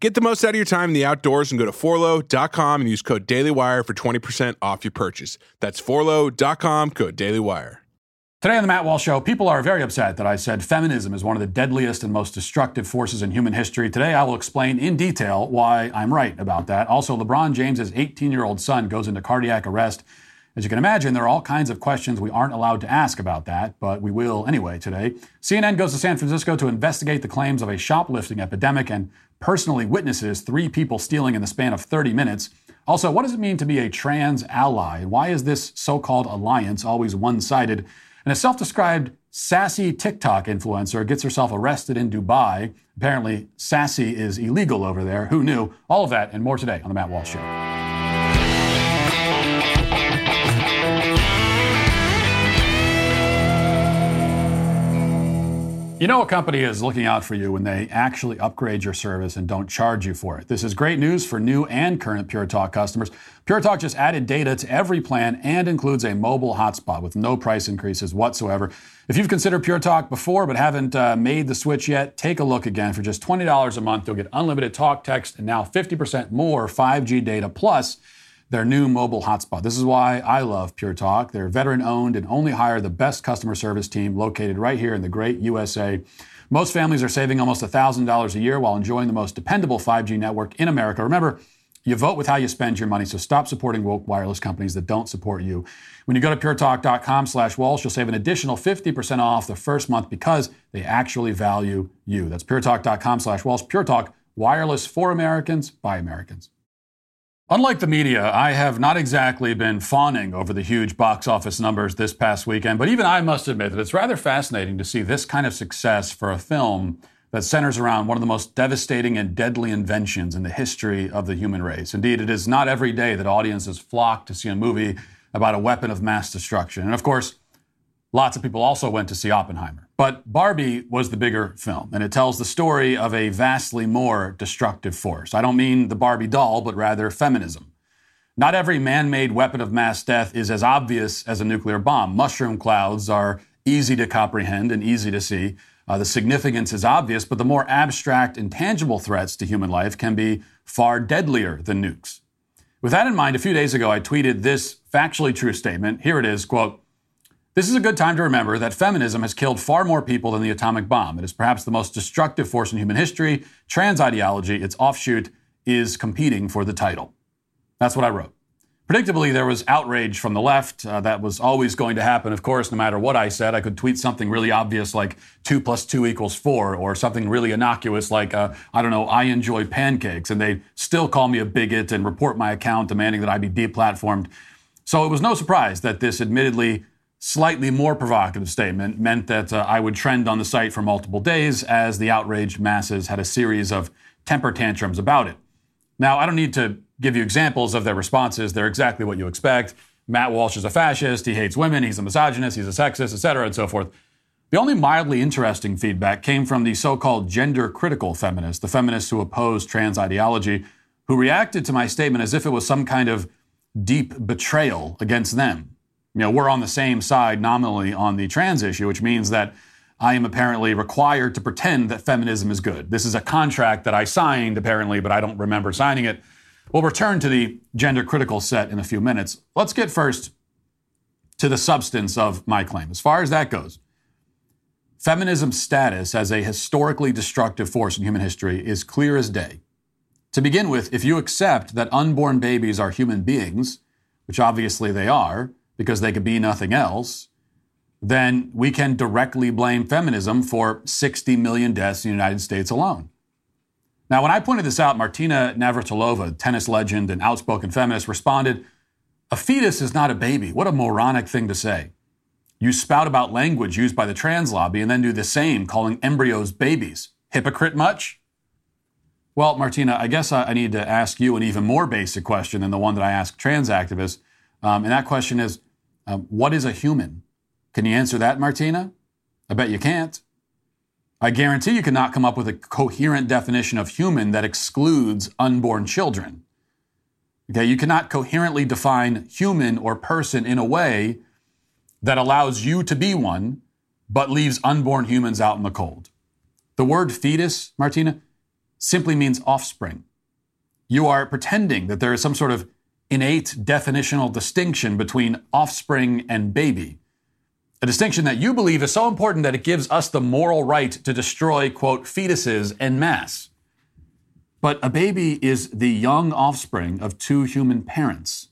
Get the most out of your time in the outdoors and go to forloh.com and use code DailyWire for 20% off your purchase. That's forloh.com, code DailyWire. Today on the Matt Walsh Show, people are very upset that I said feminism is one of the deadliest and most destructive forces in human history. Today, I will explain in detail why I'm right about that. Also, LeBron James's 18 year old son goes into cardiac arrest. As you can imagine, there are all kinds of questions we aren't allowed to ask about that, but we will anyway today. CNN goes to San Francisco to investigate the claims of a shoplifting epidemic and personally witnesses three people stealing in the span of 30 minutes. Also, what does it mean to be a trans ally? Why is this so called alliance always one sided? And a self described sassy TikTok influencer gets herself arrested in Dubai. Apparently, sassy is illegal over there. Who knew? All of that and more today on The Matt Walsh Show. You know a company is looking out for you when they actually upgrade your service and don't charge you for it. This is great news for new and current Pure Talk customers. Pure Talk just added data to every plan and includes a mobile hotspot with no price increases whatsoever. If you've considered Pure Talk before but haven't uh, made the switch yet, take a look again. For just $20 a month, you'll get unlimited talk, text, and now 50% more 5G data plus their new mobile hotspot. This is why I love Pure Talk. They're veteran owned and only hire the best customer service team located right here in the great USA. Most families are saving almost $1,000 a year while enjoying the most dependable 5G network in America. Remember, you vote with how you spend your money, so stop supporting woke wireless companies that don't support you. When you go to puretalk.com slash Walsh, you'll save an additional 50% off the first month because they actually value you. That's puretalk.com slash Walsh. Pure Talk, wireless for Americans, by Americans. Unlike the media, I have not exactly been fawning over the huge box office numbers this past weekend, but even I must admit that it's rather fascinating to see this kind of success for a film that centers around one of the most devastating and deadly inventions in the history of the human race. Indeed, it is not every day that audiences flock to see a movie about a weapon of mass destruction. And of course, Lots of people also went to see Oppenheimer. But Barbie was the bigger film, and it tells the story of a vastly more destructive force. I don't mean the Barbie doll, but rather feminism. Not every man made weapon of mass death is as obvious as a nuclear bomb. Mushroom clouds are easy to comprehend and easy to see. Uh, the significance is obvious, but the more abstract, and tangible threats to human life can be far deadlier than nukes. With that in mind, a few days ago, I tweeted this factually true statement. Here it is quote, this is a good time to remember that feminism has killed far more people than the atomic bomb. It is perhaps the most destructive force in human history. Trans ideology, its offshoot, is competing for the title. That's what I wrote. Predictably, there was outrage from the left. Uh, that was always going to happen, of course, no matter what I said. I could tweet something really obvious like 2 plus 2 equals 4, or something really innocuous like, uh, I don't know, I enjoy pancakes, and they still call me a bigot and report my account demanding that I be deplatformed. So it was no surprise that this admittedly slightly more provocative statement meant that uh, I would trend on the site for multiple days as the outraged masses had a series of temper tantrums about it. Now, I don't need to give you examples of their responses. They're exactly what you expect. Matt Walsh is a fascist, he hates women, he's a misogynist, he's a sexist, etc., and so forth. The only mildly interesting feedback came from the so called gender critical feminists, the feminists who oppose trans ideology, who reacted to my statement as if it was some kind of deep betrayal against them you know, we're on the same side nominally on the trans issue, which means that I am apparently required to pretend that feminism is good. This is a contract that I signed, apparently, but I don't remember signing it. We'll return to the gender critical set in a few minutes. Let's get first to the substance of my claim. As far as that goes, feminism's status as a historically destructive force in human history is clear as day. To begin with, if you accept that unborn babies are human beings, which obviously they are, because they could be nothing else, then we can directly blame feminism for 60 million deaths in the United States alone. Now, when I pointed this out, Martina Navratilova, tennis legend and outspoken feminist, responded, A fetus is not a baby. What a moronic thing to say. You spout about language used by the trans lobby and then do the same, calling embryos babies. Hypocrite much? Well, Martina, I guess I need to ask you an even more basic question than the one that I ask trans activists. Um, and that question is um, what is a human? Can you answer that, Martina? I bet you can't. I guarantee you cannot come up with a coherent definition of human that excludes unborn children. Okay, you cannot coherently define human or person in a way that allows you to be one, but leaves unborn humans out in the cold. The word fetus, Martina, simply means offspring. You are pretending that there is some sort of innate definitional distinction between offspring and baby. A distinction that you believe is so important that it gives us the moral right to destroy, quote, fetuses en masse. But a baby is the young offspring of two human parents.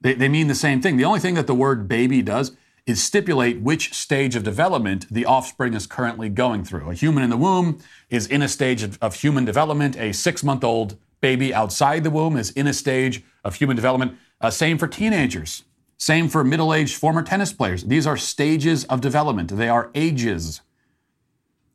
They, they mean the same thing. The only thing that the word baby does is stipulate which stage of development the offspring is currently going through. A human in the womb is in a stage of, of human development. A six month old baby outside the womb is in a stage of human development. Uh, same for teenagers. Same for middle aged former tennis players. These are stages of development, they are ages.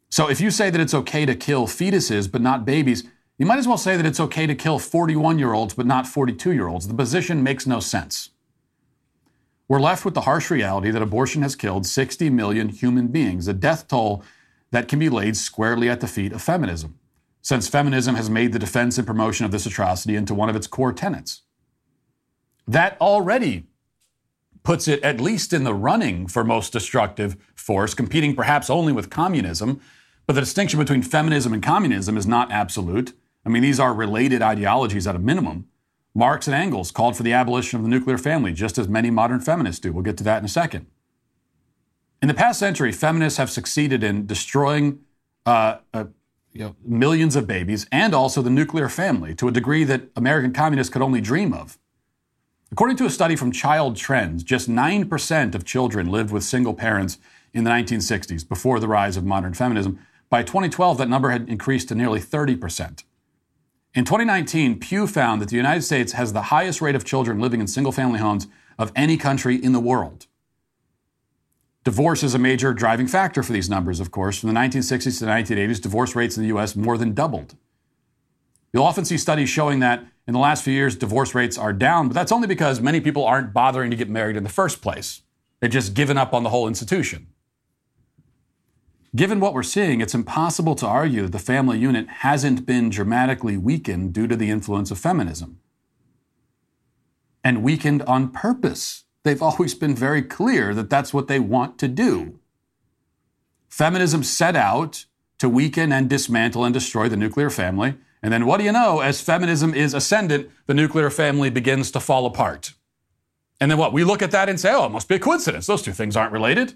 So if you say that it's okay to kill fetuses but not babies, you might as well say that it's okay to kill 41 year olds but not 42 year olds. The position makes no sense. We're left with the harsh reality that abortion has killed 60 million human beings, a death toll that can be laid squarely at the feet of feminism, since feminism has made the defense and promotion of this atrocity into one of its core tenets. That already puts it at least in the running for most destructive force, competing perhaps only with communism. But the distinction between feminism and communism is not absolute. I mean, these are related ideologies at a minimum. Marx and Engels called for the abolition of the nuclear family, just as many modern feminists do. We'll get to that in a second. In the past century, feminists have succeeded in destroying uh, uh, you know, millions of babies and also the nuclear family to a degree that American communists could only dream of. According to a study from Child Trends, just 9% of children lived with single parents in the 1960s before the rise of modern feminism. By 2012, that number had increased to nearly 30%. In 2019, Pew found that the United States has the highest rate of children living in single family homes of any country in the world. Divorce is a major driving factor for these numbers, of course. From the 1960s to the 1980s, divorce rates in the U.S. more than doubled. You'll often see studies showing that in the last few years, divorce rates are down, but that's only because many people aren't bothering to get married in the first place. They've just given up on the whole institution. Given what we're seeing, it's impossible to argue that the family unit hasn't been dramatically weakened due to the influence of feminism. And weakened on purpose. They've always been very clear that that's what they want to do. Feminism set out to weaken and dismantle and destroy the nuclear family. And then what do you know? As feminism is ascendant, the nuclear family begins to fall apart. And then what? We look at that and say, oh, it must be a coincidence. Those two things aren't related.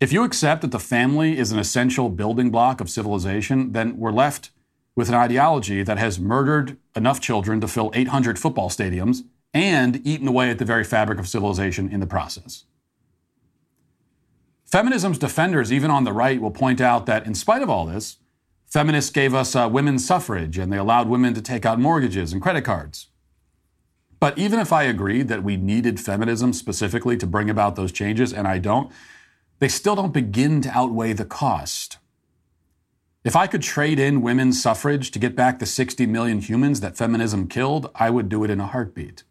If you accept that the family is an essential building block of civilization, then we're left with an ideology that has murdered enough children to fill 800 football stadiums and eaten away at the very fabric of civilization in the process. Feminism's defenders, even on the right, will point out that in spite of all this, feminists gave us uh, women's suffrage and they allowed women to take out mortgages and credit cards. But even if I agreed that we needed feminism specifically to bring about those changes, and I don't, they still don't begin to outweigh the cost. If I could trade in women's suffrage to get back the 60 million humans that feminism killed, I would do it in a heartbeat.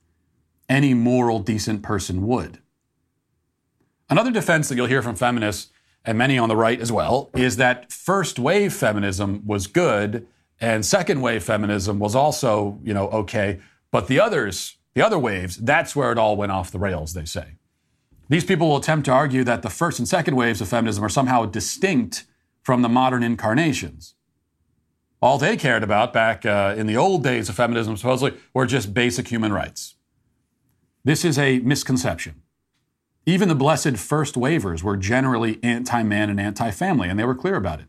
Any moral, decent person would. Another defense that you'll hear from feminists, and many on the right as well, is that first wave feminism was good and second wave feminism was also, you know, okay, but the others, the other waves, that's where it all went off the rails, they say. These people will attempt to argue that the first and second waves of feminism are somehow distinct from the modern incarnations. All they cared about back uh, in the old days of feminism, supposedly, were just basic human rights. This is a misconception. Even the blessed first wavers were generally anti man and anti family, and they were clear about it.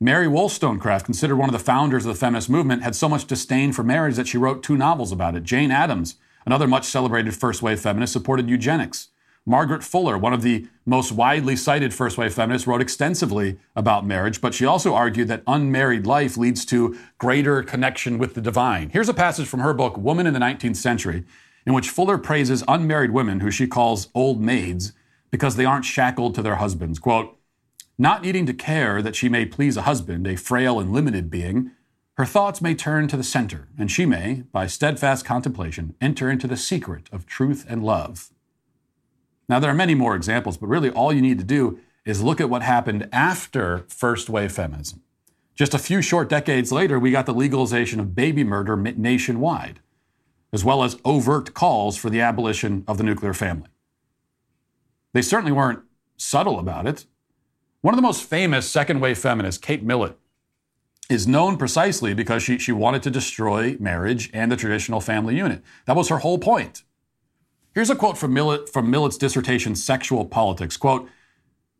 Mary Wollstonecraft, considered one of the founders of the feminist movement, had so much disdain for marriage that she wrote two novels about it. Jane Addams Another much celebrated first wave feminist supported eugenics. Margaret Fuller, one of the most widely cited first wave feminists, wrote extensively about marriage, but she also argued that unmarried life leads to greater connection with the divine. Here's a passage from her book, Woman in the 19th Century, in which Fuller praises unmarried women, who she calls old maids, because they aren't shackled to their husbands. Quote, not needing to care that she may please a husband, a frail and limited being, her thoughts may turn to the center, and she may, by steadfast contemplation, enter into the secret of truth and love. Now, there are many more examples, but really all you need to do is look at what happened after first wave feminism. Just a few short decades later, we got the legalization of baby murder nationwide, as well as overt calls for the abolition of the nuclear family. They certainly weren't subtle about it. One of the most famous second wave feminists, Kate Millett, is known precisely because she, she wanted to destroy marriage and the traditional family unit. That was her whole point. Here's a quote from, Millett, from Millett's dissertation, Sexual Politics. Quote,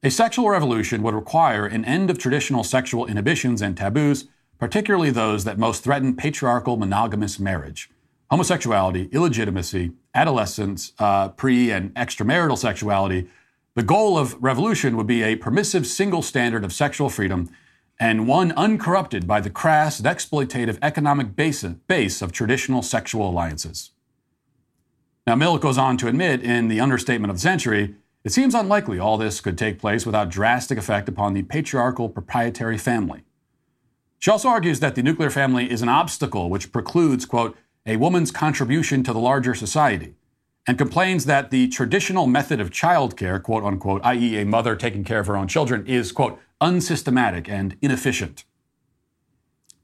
a sexual revolution would require an end of traditional sexual inhibitions and taboos, particularly those that most threaten patriarchal monogamous marriage. Homosexuality, illegitimacy, adolescence, uh, pre and extramarital sexuality. The goal of revolution would be a permissive single standard of sexual freedom and one uncorrupted by the crass and exploitative economic base, base of traditional sexual alliances. Now, Mill goes on to admit in the understatement of the century, it seems unlikely all this could take place without drastic effect upon the patriarchal proprietary family. She also argues that the nuclear family is an obstacle which precludes, quote, a woman's contribution to the larger society, and complains that the traditional method of childcare, quote unquote, i.e., a mother taking care of her own children, is, quote, unsystematic and inefficient.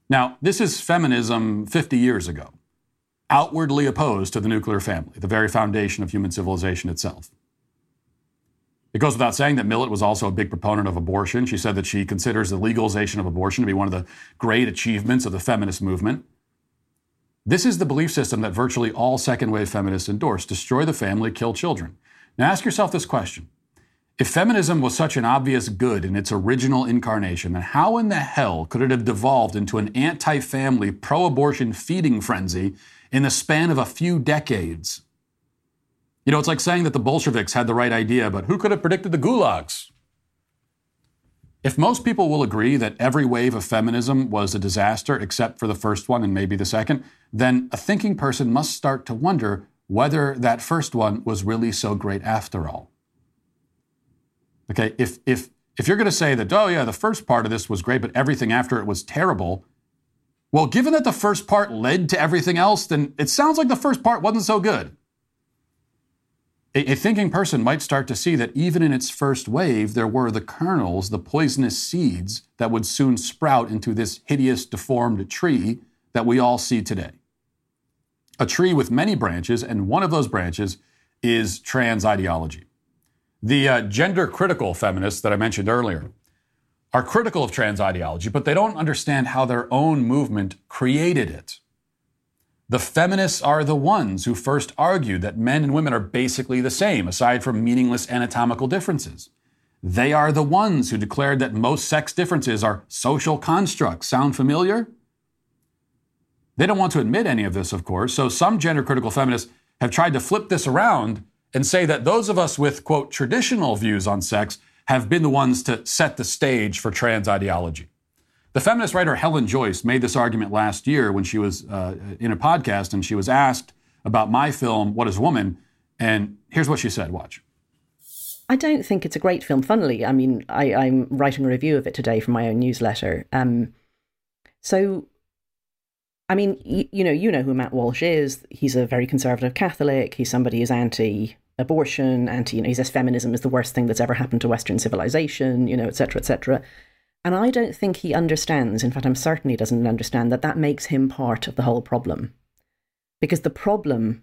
Now, this is feminism 50 years ago, outwardly opposed to the nuclear family, the very foundation of human civilization itself. It goes without saying that Millett was also a big proponent of abortion. She said that she considers the legalization of abortion to be one of the great achievements of the feminist movement. This is the belief system that virtually all second wave feminists endorse destroy the family, kill children. Now ask yourself this question if feminism was such an obvious good in its original incarnation, then how in the hell could it have devolved into an anti family, pro abortion feeding frenzy in the span of a few decades? You know, it's like saying that the Bolsheviks had the right idea, but who could have predicted the gulags? If most people will agree that every wave of feminism was a disaster except for the first one and maybe the second, then a thinking person must start to wonder whether that first one was really so great after all. Okay, if if if you're going to say that, oh yeah, the first part of this was great, but everything after it was terrible, well, given that the first part led to everything else, then it sounds like the first part wasn't so good. A, thinking person might start to see that even in its first wave, there were the kernels, the poisonous seeds that would soon sprout into this hideous, deformed tree that we all see today. A tree with many branches, and one of those branches is trans ideology. The uh, gender critical feminists that I mentioned earlier are critical of trans ideology, but they don't understand how their own movement created it. The feminists are the ones who first argued that men and women are basically the same, aside from meaningless anatomical differences. They are the ones who declared that most sex differences are social constructs. Sound familiar? They don't want to admit any of this, of course, so some gender critical feminists have tried to flip this around and say that those of us with, quote, traditional views on sex have been the ones to set the stage for trans ideology. The feminist writer Helen Joyce made this argument last year when she was uh, in a podcast and she was asked about my film, What is Woman? And here's what she said watch. I don't think it's a great film. Funnily, I mean, I, am writing a review of it today for my own newsletter. Um, so I mean, you, you know, you know who Matt Walsh is. He's a very conservative Catholic. He's somebody who's anti-abortion, anti. You know, he says feminism is the worst thing that's ever happened to Western civilization. You know, etc., etc. And I don't think he understands. In fact, I'm certain he doesn't understand that that makes him part of the whole problem, because the problem,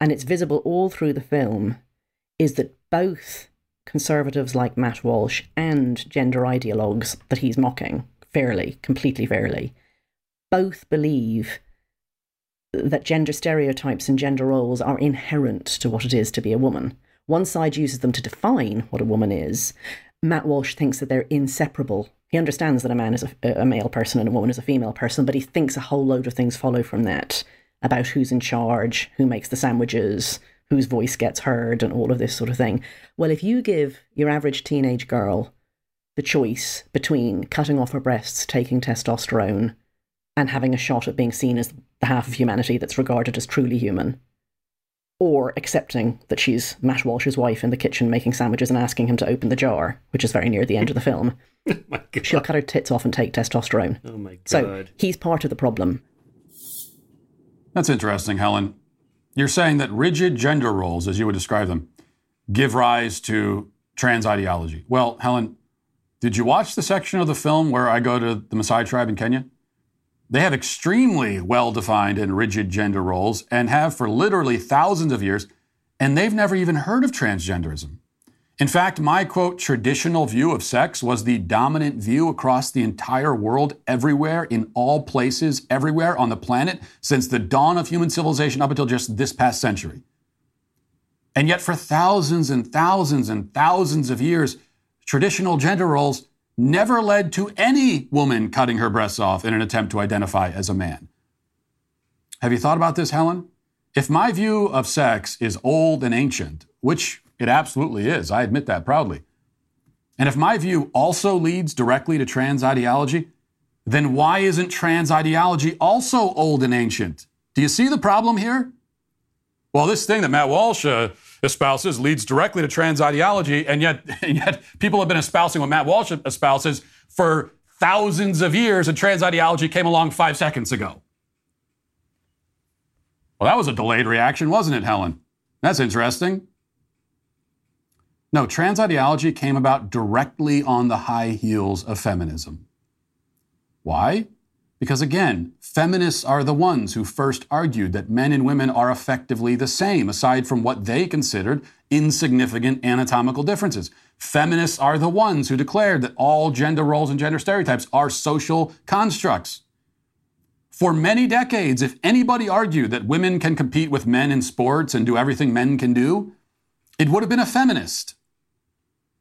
and it's visible all through the film, is that both conservatives like Matt Walsh and gender ideologues that he's mocking fairly, completely fairly both believe that gender stereotypes and gender roles are inherent to what it is to be a woman. One side uses them to define what a woman is. Matt Walsh thinks that they're inseparable. He understands that a man is a, a male person and a woman is a female person, but he thinks a whole load of things follow from that about who's in charge, who makes the sandwiches, whose voice gets heard and all of this sort of thing. Well, if you give your average teenage girl the choice between cutting off her breasts, taking testosterone, and having a shot at being seen as the half of humanity that's regarded as truly human, or accepting that she's Matt Walsh's wife in the kitchen making sandwiches and asking him to open the jar, which is very near the end of the film. oh She'll cut her tits off and take testosterone. Oh my god. So he's part of the problem. That's interesting, Helen. You're saying that rigid gender roles, as you would describe them, give rise to trans ideology. Well, Helen, did you watch the section of the film where I go to the Maasai tribe in Kenya? They have extremely well defined and rigid gender roles and have for literally thousands of years, and they've never even heard of transgenderism. In fact, my quote, traditional view of sex was the dominant view across the entire world, everywhere, in all places, everywhere on the planet, since the dawn of human civilization up until just this past century. And yet, for thousands and thousands and thousands of years, traditional gender roles never led to any woman cutting her breasts off in an attempt to identify as a man. Have you thought about this, Helen? If my view of sex is old and ancient, which it absolutely is, I admit that proudly, and if my view also leads directly to trans ideology, then why isn't trans ideology also old and ancient? Do you see the problem here? Well, this thing that Matt Walsh uh, espouses leads directly to trans ideology, and yet, and yet people have been espousing what Matt Walsh espouses for thousands of years, and trans ideology came along five seconds ago. Well, that was a delayed reaction, wasn't it, Helen? That's interesting. No, trans ideology came about directly on the high heels of feminism. Why? Because again, feminists are the ones who first argued that men and women are effectively the same, aside from what they considered insignificant anatomical differences. Feminists are the ones who declared that all gender roles and gender stereotypes are social constructs. For many decades, if anybody argued that women can compete with men in sports and do everything men can do, it would have been a feminist.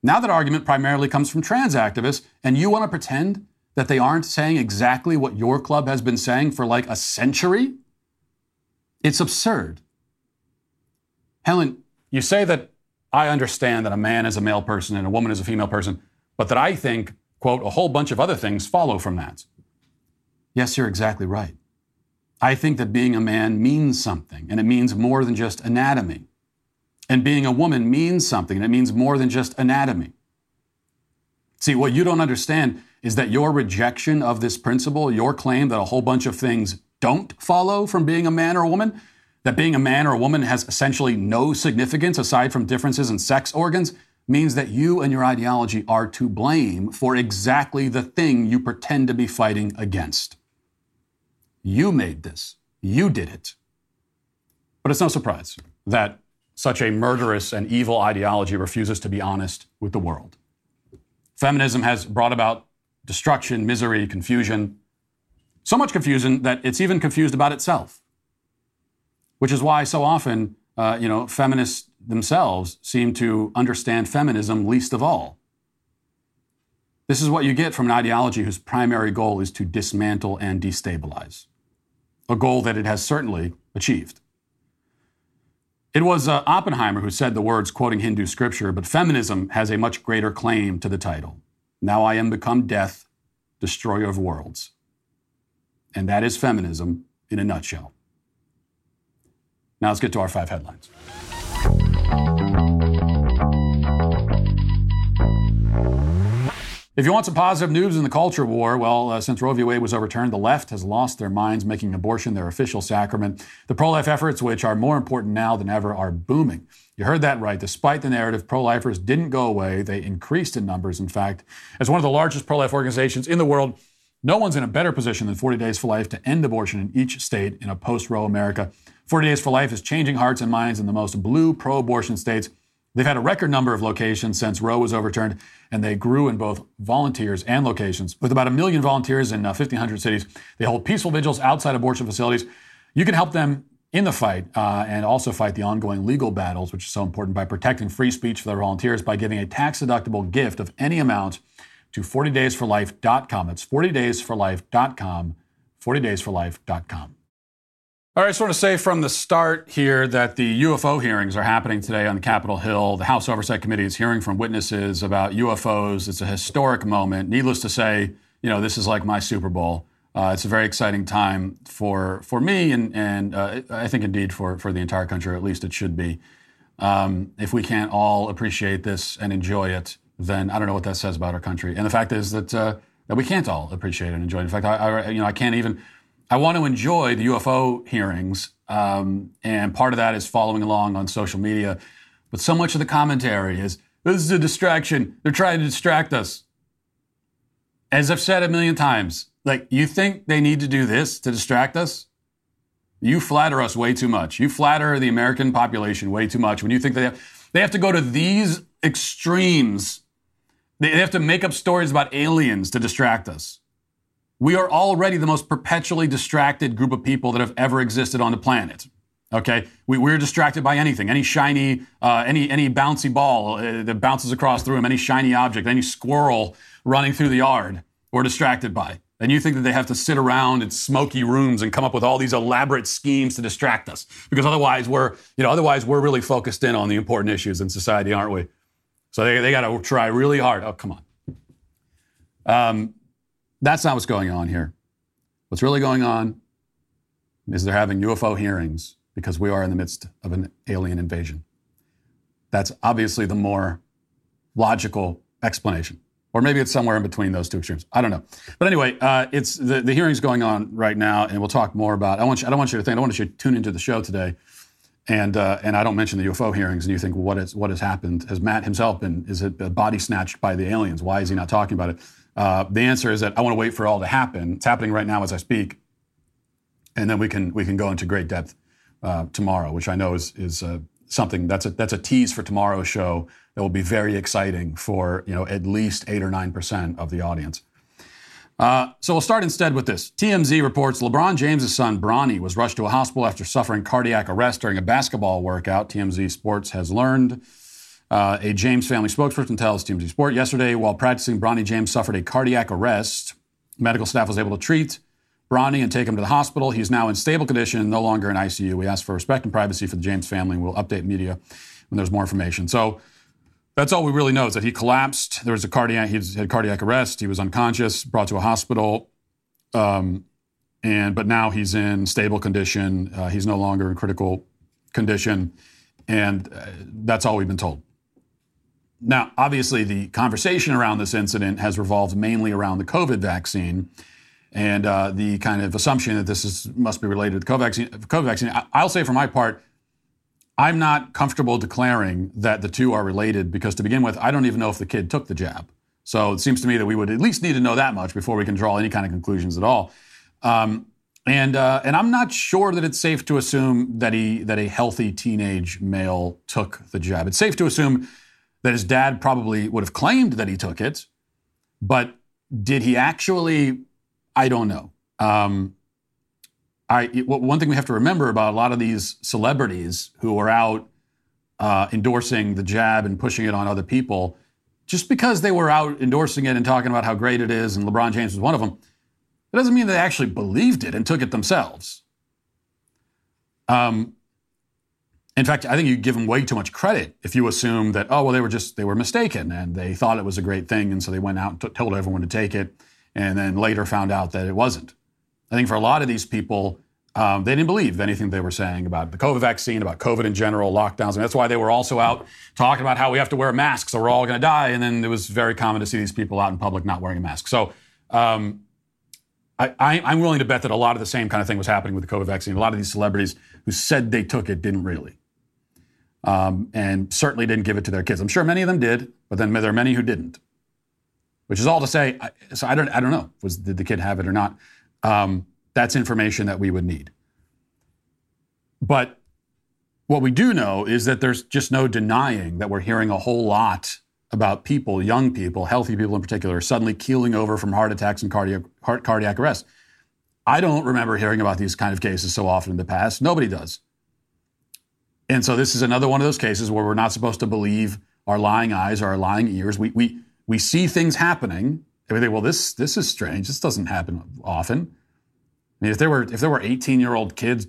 Now that argument primarily comes from trans activists, and you want to pretend that they aren't saying exactly what your club has been saying for like a century? It's absurd. Helen, you say that I understand that a man is a male person and a woman is a female person, but that I think, quote, a whole bunch of other things follow from that. Yes, you're exactly right. I think that being a man means something, and it means more than just anatomy. And being a woman means something, and it means more than just anatomy. See, what you don't understand is that your rejection of this principle, your claim that a whole bunch of things don't follow from being a man or a woman, that being a man or a woman has essentially no significance aside from differences in sex organs, means that you and your ideology are to blame for exactly the thing you pretend to be fighting against. You made this. You did it. But it's no surprise that such a murderous and evil ideology refuses to be honest with the world. Feminism has brought about destruction, misery, confusion. So much confusion that it's even confused about itself. Which is why so often, uh, you know, feminists themselves seem to understand feminism least of all. This is what you get from an ideology whose primary goal is to dismantle and destabilize, a goal that it has certainly achieved. It was uh, Oppenheimer who said the words quoting Hindu scripture, but feminism has a much greater claim to the title. Now I am become death, destroyer of worlds. And that is feminism in a nutshell. Now let's get to our five headlines. If you want some positive news in the culture war, well, uh, since Roe v. Wade was overturned, the left has lost their minds, making abortion their official sacrament. The pro life efforts, which are more important now than ever, are booming. You heard that right. Despite the narrative, pro lifers didn't go away. They increased in numbers, in fact. As one of the largest pro life organizations in the world, no one's in a better position than 40 Days for Life to end abortion in each state in a post Roe America. 40 Days for Life is changing hearts and minds in the most blue pro abortion states. They've had a record number of locations since Roe was overturned, and they grew in both volunteers and locations. With about a million volunteers in uh, 1,500 cities, they hold peaceful vigils outside abortion facilities. You can help them in the fight uh, and also fight the ongoing legal battles, which is so important, by protecting free speech for their volunteers by giving a tax deductible gift of any amount to 40daysforlife.com. It's 40daysforlife.com, 40daysforlife.com. All right, I just want to say from the start here that the UFO hearings are happening today on Capitol Hill. The House Oversight Committee is hearing from witnesses about UFOs. It's a historic moment. Needless to say, you know, this is like my Super Bowl. Uh, it's a very exciting time for for me, and and uh, I think indeed for for the entire country, or at least it should be. Um, if we can't all appreciate this and enjoy it, then I don't know what that says about our country. And the fact is that uh, that we can't all appreciate and enjoy it. In fact, I, I you know I can't even I want to enjoy the UFO hearings, um, and part of that is following along on social media. But so much of the commentary is this is a distraction. They're trying to distract us. As I've said a million times, like you think they need to do this to distract us? You flatter us way too much. You flatter the American population way too much when you think they have, they have to go to these extremes. They have to make up stories about aliens to distract us. We are already the most perpetually distracted group of people that have ever existed on the planet. Okay, we, we're distracted by anything, any shiny, uh, any any bouncy ball uh, that bounces across the room, any shiny object, any squirrel running through the yard. We're distracted by, and you think that they have to sit around in smoky rooms and come up with all these elaborate schemes to distract us, because otherwise we're, you know, otherwise we're really focused in on the important issues in society, aren't we? So they they got to try really hard. Oh, come on. Um, that's not what's going on here. What's really going on is they're having UFO hearings because we are in the midst of an alien invasion. That's obviously the more logical explanation. Or maybe it's somewhere in between those two extremes. I don't know. But anyway, uh, it's the, the hearing's going on right now, and we'll talk more about. I want you, I don't want you to think. I want you to tune into the show today, and uh, and I don't mention the UFO hearings, and you think, well, what is what has happened? Has Matt himself been? Is it body snatched by the aliens? Why is he not talking about it? Uh, the answer is that I want to wait for all to happen. It's happening right now as I speak, and then we can we can go into great depth uh, tomorrow, which I know is is uh, something that's a that's a tease for tomorrow's show that will be very exciting for you know at least eight or nine percent of the audience. Uh, so we'll start instead with this. TMZ reports LeBron James' son Bronny was rushed to a hospital after suffering cardiac arrest during a basketball workout. TMZ Sports has learned. Uh, a James family spokesperson tells TMZ Sport yesterday, while practicing, Bronny James suffered a cardiac arrest. Medical staff was able to treat Bronny and take him to the hospital. He's now in stable condition, no longer in ICU. We ask for respect and privacy for the James family, we'll update media when there's more information. So that's all we really know is that he collapsed. There was a cardiac, he had cardiac arrest. He was unconscious, brought to a hospital. Um, and but now he's in stable condition. Uh, he's no longer in critical condition, and uh, that's all we've been told. Now, obviously, the conversation around this incident has revolved mainly around the COVID vaccine and uh, the kind of assumption that this is, must be related to COVID vaccine. COVID vaccine. I'll say for my part, I'm not comfortable declaring that the two are related because to begin with, I don't even know if the kid took the jab. So it seems to me that we would at least need to know that much before we can draw any kind of conclusions at all. Um, and uh, and I'm not sure that it's safe to assume that he that a healthy teenage male took the jab. It's safe to assume that his dad probably would have claimed that he took it, but did he actually? I don't know. Um, I one thing we have to remember about a lot of these celebrities who are out uh, endorsing the jab and pushing it on other people, just because they were out endorsing it and talking about how great it is, and LeBron James was one of them, it doesn't mean they actually believed it and took it themselves. Um, in fact, I think you give them way too much credit if you assume that, oh, well, they were just, they were mistaken and they thought it was a great thing. And so they went out and t- told everyone to take it and then later found out that it wasn't. I think for a lot of these people, um, they didn't believe anything they were saying about the COVID vaccine, about COVID in general, lockdowns. And that's why they were also out talking about how we have to wear masks or we're all going to die. And then it was very common to see these people out in public not wearing a mask. So um, I, am willing to bet that a lot of the same kind of thing was happening with the COVID vaccine. A lot of these celebrities who said they took it didn't really um, and certainly didn't give it to their kids. I'm sure many of them did, but then there are many who didn't. Which is all to say, so I don't, I don't know, was did the kid have it or not? Um, that's information that we would need. But what we do know is that there's just no denying that we're hearing a whole lot about people, young people, healthy people in particular, suddenly keeling over from heart attacks and cardiac, heart, cardiac arrest. I don't remember hearing about these kind of cases so often in the past. Nobody does. And so this is another one of those cases where we're not supposed to believe our lying eyes or our lying ears. We, we, we see things happening and we think, well, this, this is strange. This doesn't happen often. I mean, if there were, if there were 18 year old kids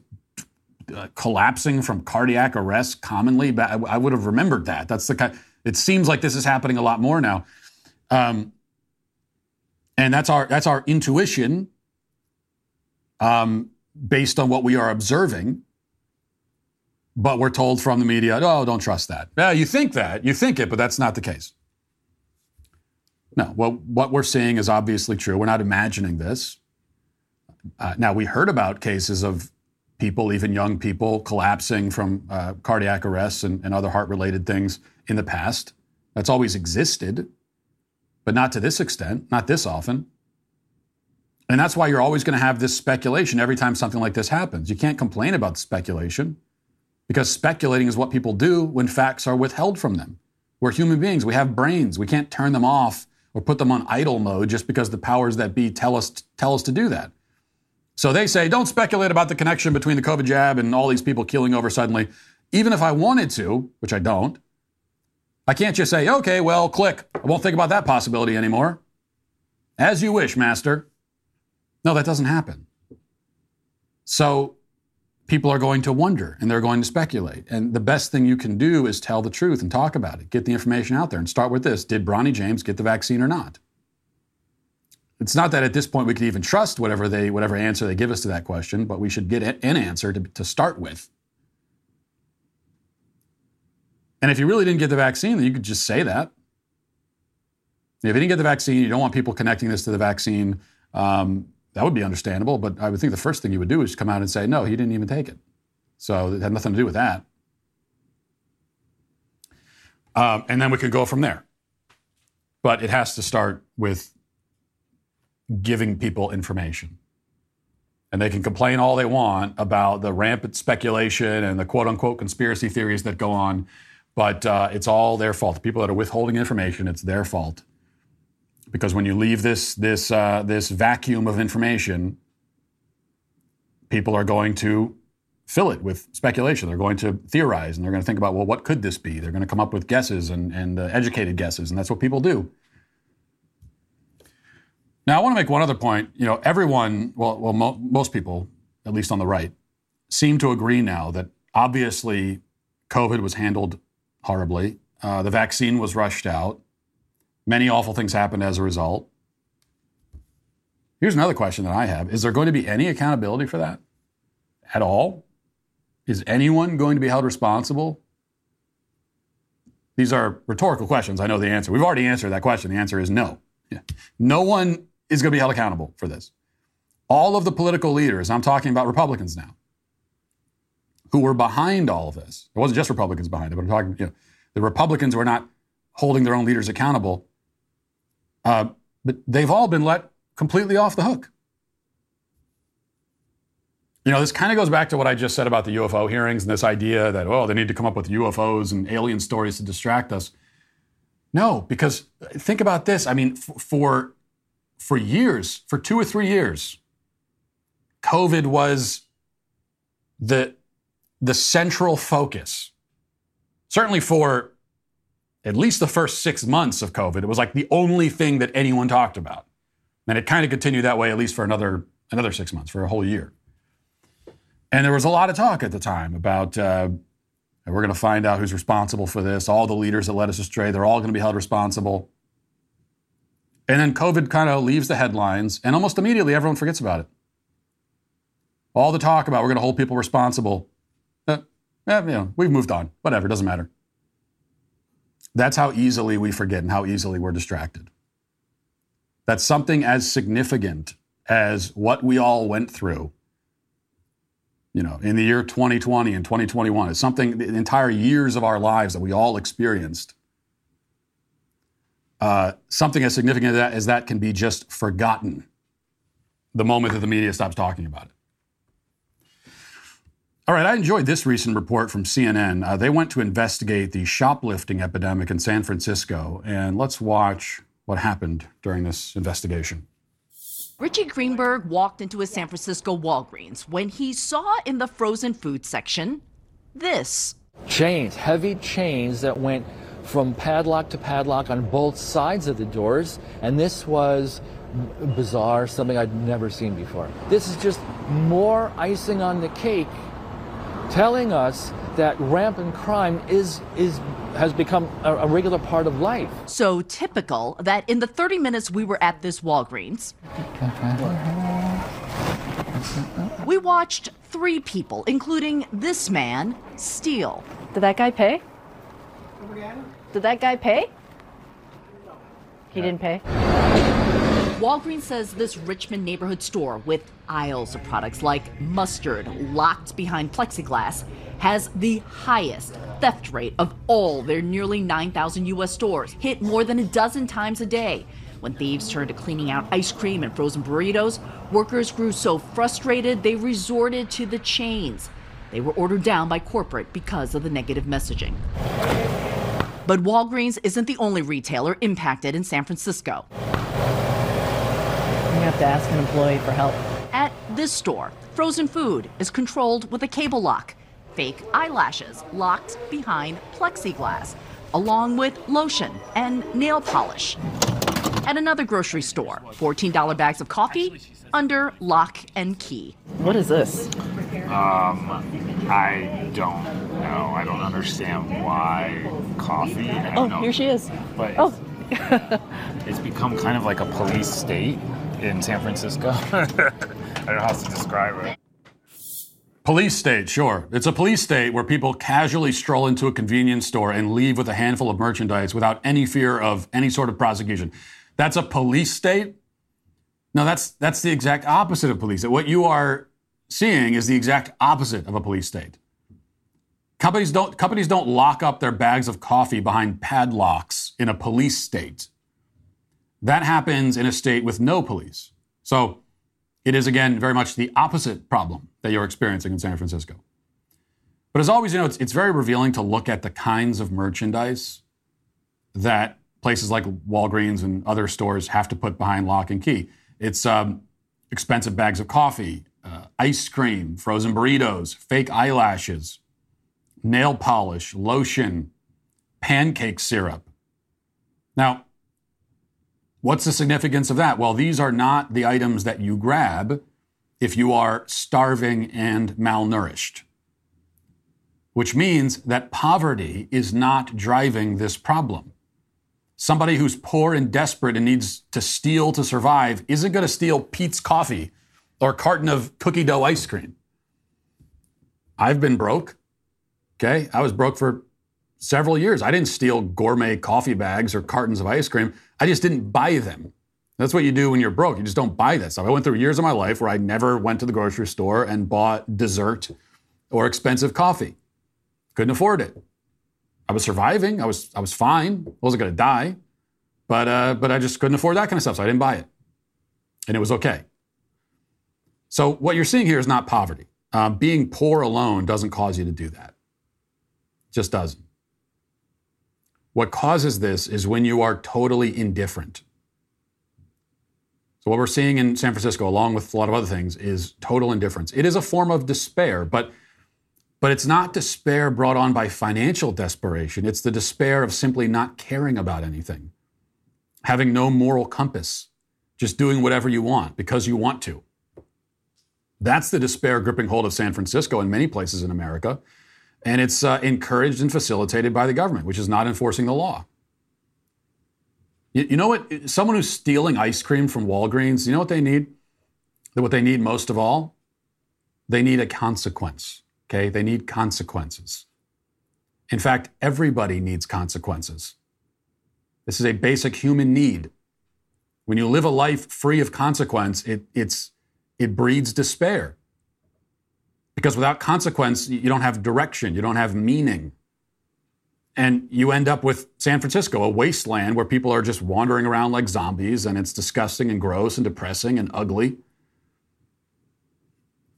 uh, collapsing from cardiac arrest commonly, I, I, would have remembered that. That's the kind. It seems like this is happening a lot more now, um, and that's our that's our intuition, um, based on what we are observing. But we're told from the media, oh, don't trust that. Yeah, you think that, you think it, but that's not the case. No, well, what we're seeing is obviously true. We're not imagining this. Uh, now, we heard about cases of people, even young people, collapsing from uh, cardiac arrests and, and other heart related things in the past. That's always existed, but not to this extent, not this often. And that's why you're always going to have this speculation every time something like this happens. You can't complain about the speculation because speculating is what people do when facts are withheld from them. We're human beings, we have brains. We can't turn them off or put them on idle mode just because the powers that be tell us, tell us to do that. So they say, don't speculate about the connection between the COVID jab and all these people keeling over suddenly. Even if I wanted to, which I don't, I can't just say, okay, well, click. I won't think about that possibility anymore. As you wish, master. No, that doesn't happen. So people are going to wonder and they're going to speculate. And the best thing you can do is tell the truth and talk about it. Get the information out there and start with this. Did Bronny James get the vaccine or not? It's not that at this point we could even trust whatever they whatever answer they give us to that question, but we should get an answer to, to start with. And if you really didn't get the vaccine, then you could just say that. If you didn't get the vaccine, you don't want people connecting this to the vaccine, um, that would be understandable. But I would think the first thing you would do is come out and say, no, he didn't even take it. So it had nothing to do with that. Um, and then we could go from there. But it has to start with giving people information. And they can complain all they want about the rampant speculation and the quote unquote conspiracy theories that go on, but uh, it's all their fault. The people that are withholding information, it's their fault. Because when you leave this, this, uh, this vacuum of information, people are going to fill it with speculation. They're going to theorize and they're going to think about, well, what could this be? They're going to come up with guesses and, and uh, educated guesses, and that's what people do. Now, I want to make one other point. You know, everyone, well, well mo- most people, at least on the right, seem to agree now that obviously COVID was handled horribly. Uh, the vaccine was rushed out. Many awful things happened as a result. Here's another question that I have Is there going to be any accountability for that at all? Is anyone going to be held responsible? These are rhetorical questions. I know the answer. We've already answered that question. The answer is no. No one is going to be held accountable for this. All of the political leaders, I'm talking about Republicans now, who were behind all of this. It wasn't just Republicans behind it, but I'm talking, you know, the Republicans were not holding their own leaders accountable. Uh, but they've all been let completely off the hook. You know, this kind of goes back to what I just said about the UFO hearings and this idea that, oh, they need to come up with UFOs and alien stories to distract us. No, because think about this. I mean, f- for for years, for two or three years, COVID was the, the central focus. Certainly for at least the first six months of COVID, it was like the only thing that anyone talked about. And it kind of continued that way at least for another, another six months, for a whole year. And there was a lot of talk at the time about uh, we're going to find out who's responsible for this. All the leaders that led us astray, they're all going to be held responsible. And then COVID kind of leaves the headlines, and almost immediately everyone forgets about it. All the talk about we're going to hold people responsible, eh, eh, you know, we've moved on. Whatever, doesn't matter. That's how easily we forget and how easily we're distracted. That something as significant as what we all went through, you know, in the year 2020 and 2021 is something, the entire years of our lives that we all experienced uh, something as significant as that, as that can be just forgotten the moment that the media stops talking about it. All right, I enjoyed this recent report from CNN. Uh, they went to investigate the shoplifting epidemic in San Francisco, and let's watch what happened during this investigation. Richie Greenberg walked into a San Francisco Walgreens when he saw in the frozen food section this chains, heavy chains that went from padlock to padlock on both sides of the doors, and this was bizarre, something I'd never seen before. This is just more icing on the cake telling us that rampant crime is is has become a, a, regular part of life. So typical that in the 30 minutes we were at this Walgreens, we watched three people, including this man, steal. Did that guy pay? Did that guy pay? He didn't pay. Walgreens says this Richmond neighborhood store with aisles of products like mustard locked behind plexiglass has the highest theft rate of all their nearly 9,000 U.S. stores, hit more than a dozen times a day. When thieves turned to cleaning out ice cream and frozen burritos, workers grew so frustrated they resorted to the chains. They were ordered down by corporate because of the negative messaging. But Walgreens isn't the only retailer impacted in San Francisco. You have to ask an employee for help. At this store, frozen food is controlled with a cable lock fake eyelashes locked behind plexiglass, along with lotion and nail polish. At another grocery store, $14 bags of coffee under lock and key. What is this? Um, I don't know. I don't understand why coffee. oh, know. here she is. But oh. it's become kind of like a police state in San Francisco. I don't know how to describe it. Police state, sure. It's a police state where people casually stroll into a convenience store and leave with a handful of merchandise without any fear of any sort of prosecution. That's a police state? No, that's that's the exact opposite of police. What you are seeing is the exact opposite of a police state. Companies don't companies don't lock up their bags of coffee behind padlocks in a police state. That happens in a state with no police. So it is, again, very much the opposite problem that you're experiencing in San Francisco. But as always, you know, it's, it's very revealing to look at the kinds of merchandise that places like Walgreens and other stores have to put behind lock and key. It's um, expensive bags of coffee, uh, ice cream, frozen burritos, fake eyelashes, nail polish, lotion, pancake syrup. Now, What's the significance of that? Well, these are not the items that you grab if you are starving and malnourished, which means that poverty is not driving this problem. Somebody who's poor and desperate and needs to steal to survive isn't going to steal Peet's coffee or a carton of cookie dough ice cream. I've been broke. Okay. I was broke for several years. I didn't steal gourmet coffee bags or cartons of ice cream. I just didn't buy them. That's what you do when you're broke. You just don't buy that stuff. I went through years of my life where I never went to the grocery store and bought dessert or expensive coffee. Couldn't afford it. I was surviving. I was I was fine. I wasn't going to die, but uh, but I just couldn't afford that kind of stuff, so I didn't buy it, and it was okay. So what you're seeing here is not poverty. Uh, being poor alone doesn't cause you to do that. It just doesn't. What causes this is when you are totally indifferent. So, what we're seeing in San Francisco, along with a lot of other things, is total indifference. It is a form of despair, but, but it's not despair brought on by financial desperation. It's the despair of simply not caring about anything, having no moral compass, just doing whatever you want because you want to. That's the despair gripping hold of San Francisco and many places in America and it's uh, encouraged and facilitated by the government, which is not enforcing the law. You, you, know what? Someone who's stealing ice cream from Walgreens, you know what they need? What they need most of all? They need a consequence. Okay? They need consequences. In fact, everybody needs consequences. This is a basic human need. When you live a life free of consequence, it, it's, it breeds despair. Because without consequence, you don't have direction, you don't have meaning. And you end up with San Francisco, a wasteland where people are just wandering around like zombies and it's disgusting and gross and depressing and ugly.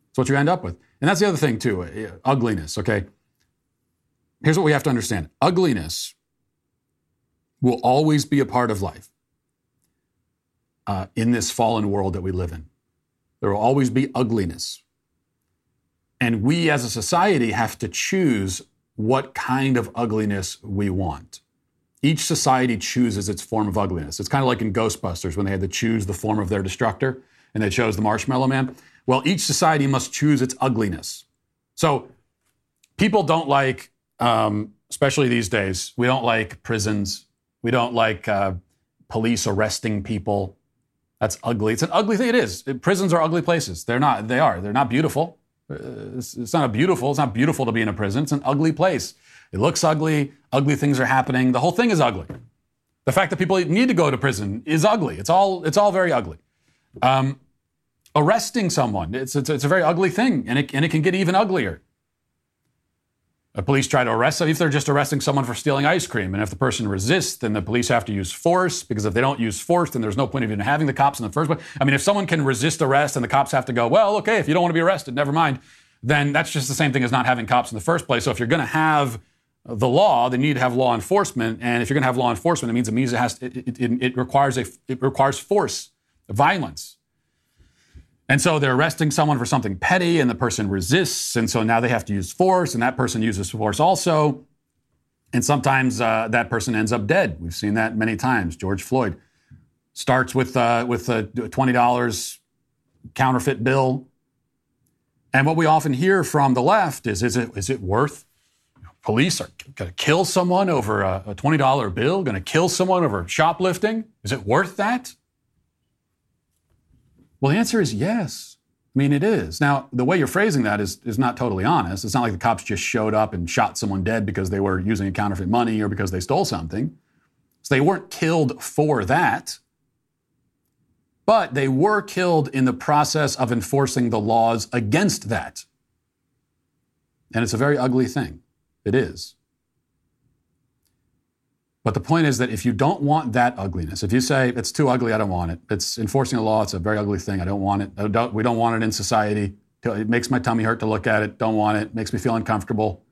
That's what you end up with. And that's the other thing, too uh, ugliness, okay? Here's what we have to understand ugliness will always be a part of life uh, in this fallen world that we live in. There will always be ugliness. And we as a society have to choose what kind of ugliness we want. Each society chooses its form of ugliness. It's kind of like in Ghostbusters when they had to choose the form of their destructor and they chose the Marshmallow Man. Well, each society must choose its ugliness. So people don't like, um, especially these days, we don't like prisons. We don't like uh, police arresting people. That's ugly. It's an ugly thing. It is. Prisons are ugly places. They're not. They are. They're not beautiful. Uh, it's, not beautiful. It's not beautiful to be in a prison. It's an ugly place. It looks ugly. Ugly things are happening. The whole thing is ugly. The fact that people need to go to prison is ugly. It's all. It's all very ugly. Um, arresting someone. It's, it's, it's a very ugly thing, and it, and it can get even uglier. The police try to arrest them if they're just arresting someone for stealing ice cream. And if the person resists, then the police have to use force because if they don't use force, then there's no point of even having the cops in the first place. I mean, if someone can resist arrest and the cops have to go, well, okay, if you don't want to be arrested, never mind, then that's just the same thing as not having cops in the first place. So if you're going to have the law, then you need to have law enforcement. And if you're going to have law enforcement, it means it means it has it, it, it, it requires a it requires force, violence. And so they're arresting someone for something petty, and the person resists. And so now they have to use force, and that person uses force also. And sometimes uh, that person ends up dead. We've seen that many times. George Floyd starts with, uh, with a $20 counterfeit bill. And what we often hear from the left is is it, is it worth? Police are going to kill someone over a, a $20 bill, going to kill someone over shoplifting. Is it worth that? Well, the answer is yes. I mean, it is. Now, the way you're phrasing that is, is not totally honest. It's not like the cops just showed up and shot someone dead because they were using counterfeit money or because they stole something. So they weren't killed for that. But they were killed in the process of enforcing the laws against that. And it's a very ugly thing. It is. But the point is that if you don't want that ugliness, if you say it's too ugly, I don't want it. It's enforcing a law. It's a very ugly thing. I don't want it. Don't, we don't want it in society. It makes my tummy hurt to look at it. Don't want it. Makes me feel uncomfortable.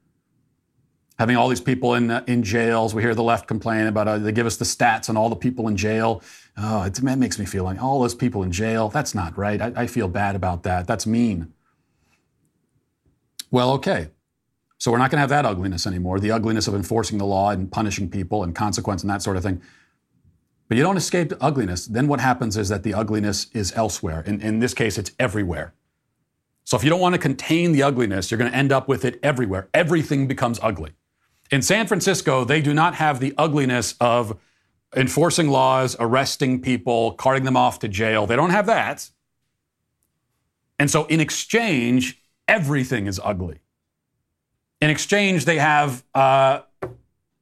Having all these people in uh, in jails. We hear the left complain about. Uh, they give us the stats on all the people in jail. Oh, it, it makes me feel like all those people in jail. That's not right. I, I feel bad about that. That's mean. Well, okay. So we're not going to have that ugliness anymore, the ugliness of enforcing the law and punishing people and consequence and that sort of thing. But you don't escape ugliness. Then what happens is that the ugliness is elsewhere. In, in this case, it's everywhere. So if you don't want to contain the ugliness, you're going to end up with it everywhere. Everything becomes ugly. In San Francisco, they do not have the ugliness of enforcing laws, arresting people, carting them off to jail. They don't have that. And so in exchange, everything is ugly. In exchange, they have uh,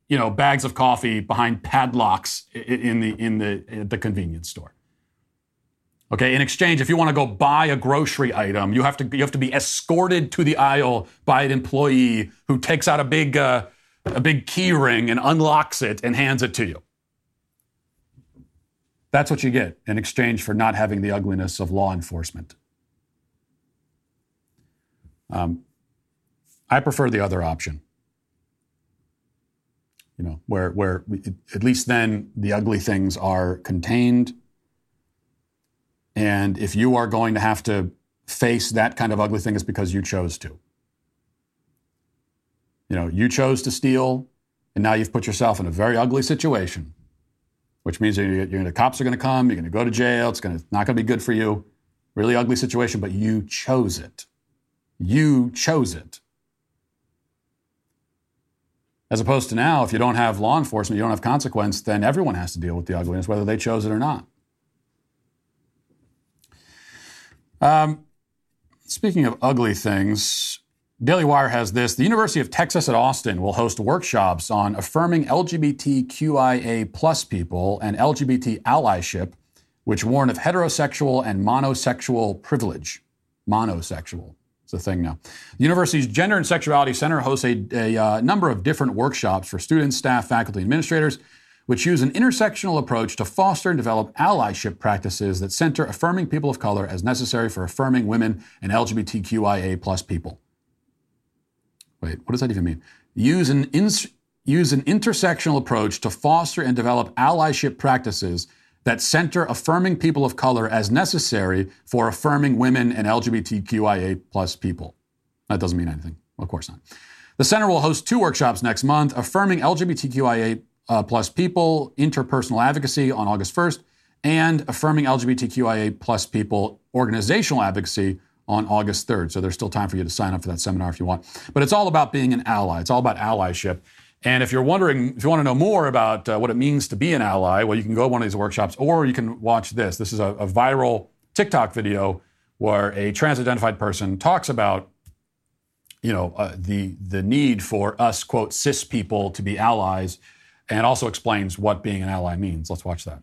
you know bags of coffee behind padlocks in the in the in the convenience store. Okay, in exchange, if you want to go buy a grocery item, you have to you have to be escorted to the aisle by an employee who takes out a big uh, a big key ring and unlocks it and hands it to you. That's what you get in exchange for not having the ugliness of law enforcement. Um, I prefer the other option. You know, where where at least then the ugly things are contained. And if you are going to have to face that kind of ugly thing, it's because you chose to. You know, you chose to steal, and now you've put yourself in a very ugly situation, which means you're, you're, the cops are going to come, you're going to go to jail, it's going to, not going to be good for you. Really ugly situation, but you chose it. You chose it. As opposed to now, if you don't have law enforcement, you don't have consequence, then everyone has to deal with the ugliness, whether they chose it or not. Um, speaking of ugly things, Daily Wire has this. The University of Texas at Austin will host workshops on affirming LGBTQIA plus people and LGBT allyship, which warn of heterosexual and monosexual privilege. Monosexual the thing now. The university's Gender and Sexuality Center hosts a, a uh, number of different workshops for students, staff, faculty, and administrators, which use an intersectional approach to foster and develop allyship practices that center affirming people of color as necessary for affirming women and LGBTQIA plus people. Wait, what does that even mean? Use an, ins- use an intersectional approach to foster and develop allyship practices that center affirming people of color as necessary for affirming women and LGBTQIA plus people. That doesn't mean anything. Of course not. The center will host two workshops next month, affirming LGBTQIA uh, plus people interpersonal advocacy on August 1st, and affirming LGBTQIA plus people organizational advocacy on August 3rd. So there's still time for you to sign up for that seminar if you want. But it's all about being an ally. It's all about allyship. And if you're wondering, if you want to know more about uh, what it means to be an ally, well, you can go to one of these workshops or you can watch this. This is a, a viral TikTok video where a trans identified person talks about you know, uh, the the need for us quote cis people to be allies, and also explains what being an ally means. Let's watch that.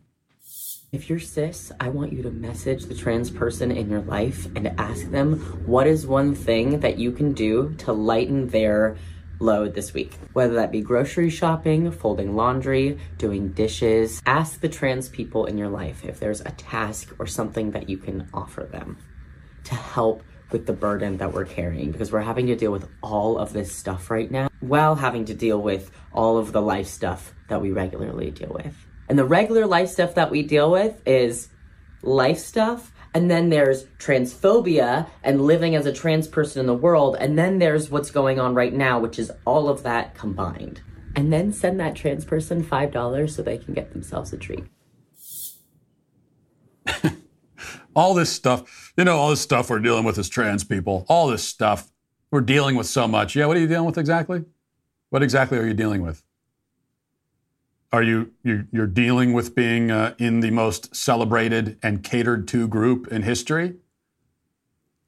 If you're cis, I want you to message the trans person in your life and ask them what is one thing that you can do to lighten their load this week. Whether that be grocery shopping, folding laundry, doing dishes, ask the trans people in your life if there's a task or something that you can offer them to help with the burden that we're carrying because we're having to deal with all of this stuff right now while having to deal with all of the life stuff that we regularly deal with. And the regular life stuff that we deal with is life stuff. And then there's transphobia and living as a trans person in the world. And then there's what's going on right now, which is all of that combined. And then send that trans person $5 so they can get themselves a treat. all this stuff, you know, all this stuff we're dealing with as trans people, all this stuff we're dealing with so much. Yeah, what are you dealing with exactly? What exactly are you dealing with? Are you, you you're dealing with being uh, in the most celebrated and catered to group in history?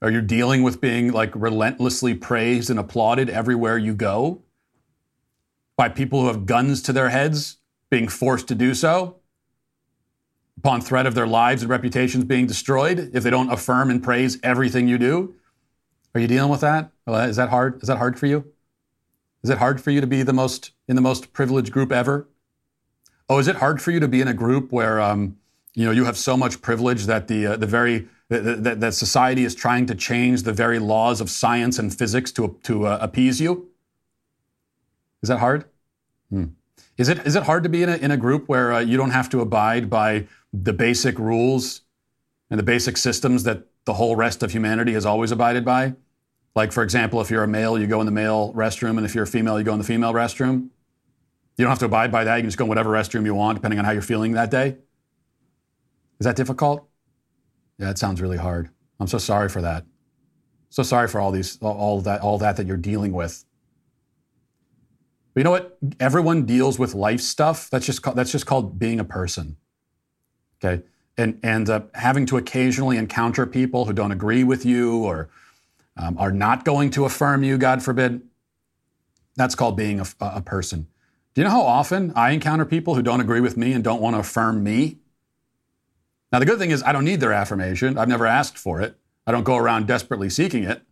Are you dealing with being like relentlessly praised and applauded everywhere you go by people who have guns to their heads, being forced to do so? upon threat of their lives and reputations being destroyed if they don't affirm and praise everything you do? Are you dealing with that? Is that hard? Is that hard for you? Is it hard for you to be the most in the most privileged group ever? Oh, is it hard for you to be in a group where um, you know you have so much privilege that the uh, the very that, that society is trying to change the very laws of science and physics to to uh, appease you? Is that hard? Hmm. Is it is it hard to be in a in a group where uh, you don't have to abide by the basic rules and the basic systems that the whole rest of humanity has always abided by. Like, for example, if you're a male, you go in the male restroom, and if you're a female, you go in the female restroom. You don't have to abide by that. You can just go in whatever restroom you want, depending on how you're feeling that day. Is that difficult? Yeah, it sounds really hard. I'm so sorry for that. So sorry for all these, all that, all that that you're dealing with. But you know what? Everyone deals with life stuff. That's just called, that's just called being a person. Okay. And, and uh, having to occasionally encounter people who don't agree with you or um, are not going to affirm you, God forbid, that's called being a, a person. Do you know how often I encounter people who don't agree with me and don't want to affirm me? Now, the good thing is, I don't need their affirmation. I've never asked for it. I don't go around desperately seeking it.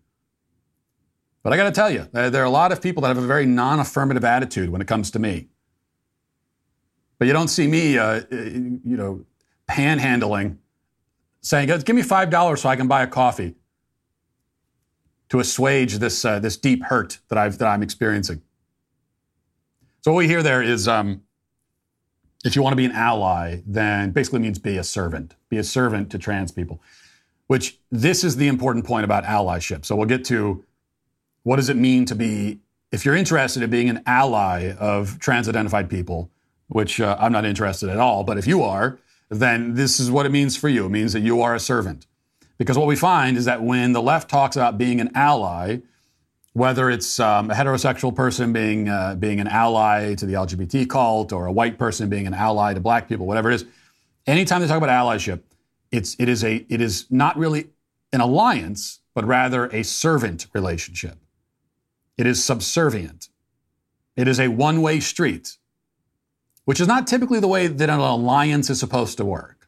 But I got to tell you, there are a lot of people that have a very non affirmative attitude when it comes to me. But you don't see me, uh, you know, panhandling, saying, "Give me five dollars so I can buy a coffee," to assuage this uh, this deep hurt that I've that I'm experiencing. So what we hear there is, um, if you want to be an ally, then basically means be a servant, be a servant to trans people. Which this is the important point about allyship. So we'll get to what does it mean to be, if you're interested in being an ally of trans identified people, which uh, I'm not interested at all, but if you are, then this is what it means for you. It means that you are a servant. Because what we find is that when the left talks about being an ally, whether it's um, a heterosexual person being, uh, being an ally to the LGBT cult or a white person being an ally to black people, whatever it is, anytime they talk about allyship, it's, it, is a, it is not really an alliance, but rather a servant relationship. It is subservient. It is a one way street which is not typically the way that an alliance is supposed to work.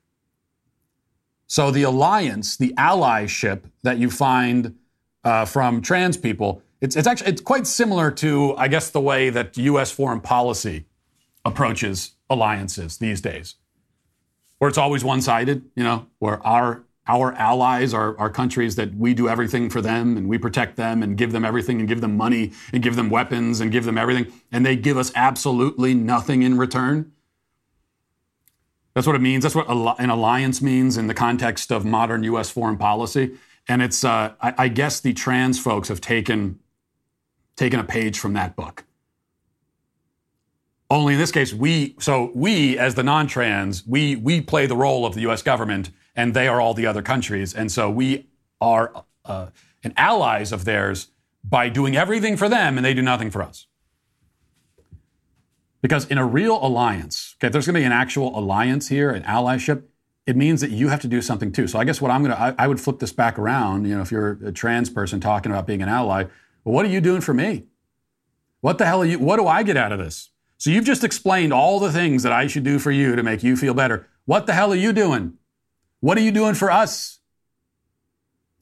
So the alliance, the allyship that you find uh, from trans people, it's, it's actually it's quite similar to, I guess, the way that U.S. foreign policy approaches alliances these days, where it's always one-sided. You know, where our our allies are, are countries that we do everything for them and we protect them and give them everything and give them money and give them weapons and give them everything. And they give us absolutely nothing in return. That's what it means. That's what an alliance means in the context of modern U.S. foreign policy. And it's, uh, I, I guess the trans folks have taken, taken a page from that book. Only in this case, we, so we as the non trans, we, we play the role of the U.S. government and they are all the other countries. And so we are uh, and allies of theirs by doing everything for them and they do nothing for us. Because in a real alliance, okay, if there's going to be an actual alliance here, an allyship, it means that you have to do something too. So I guess what I'm going to, I would flip this back around. You know, if you're a trans person talking about being an ally, well, what are you doing for me? What the hell are you, what do I get out of this? So you've just explained all the things that I should do for you to make you feel better. What the hell are you doing? What are you doing for us?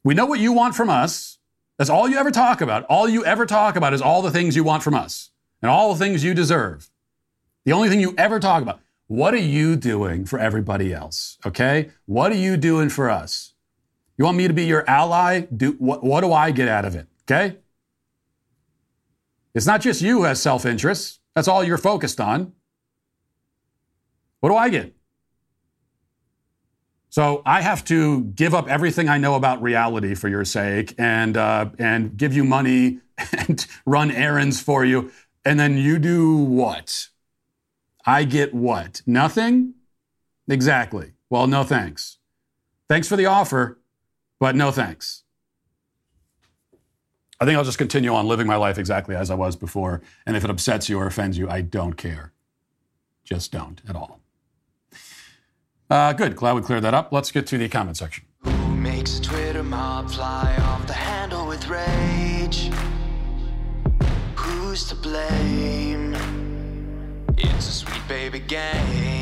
We know what you want from us. That's all you ever talk about. All you ever talk about is all the things you want from us and all the things you deserve. The only thing you ever talk about. What are you doing for everybody else? Okay? What are you doing for us? You want me to be your ally? Do, what, what do I get out of it? Okay? It's not just you who has self interest. That's all you're focused on. What do I get? So I have to give up everything I know about reality for your sake and, uh, and give you money and run errands for you. And then you do what? I get what? Nothing? Exactly. Well, no thanks. Thanks for the offer, but no thanks. I think I'll just continue on living my life exactly as I was before. And if it upsets you or offends you, I don't care. Just don't at all. Uh, good. Glad we cleared that up. Let's get to the comment section. Who makes Twitter mob fly off the handle with rage? Who's to blame? It's a sweet baby gang.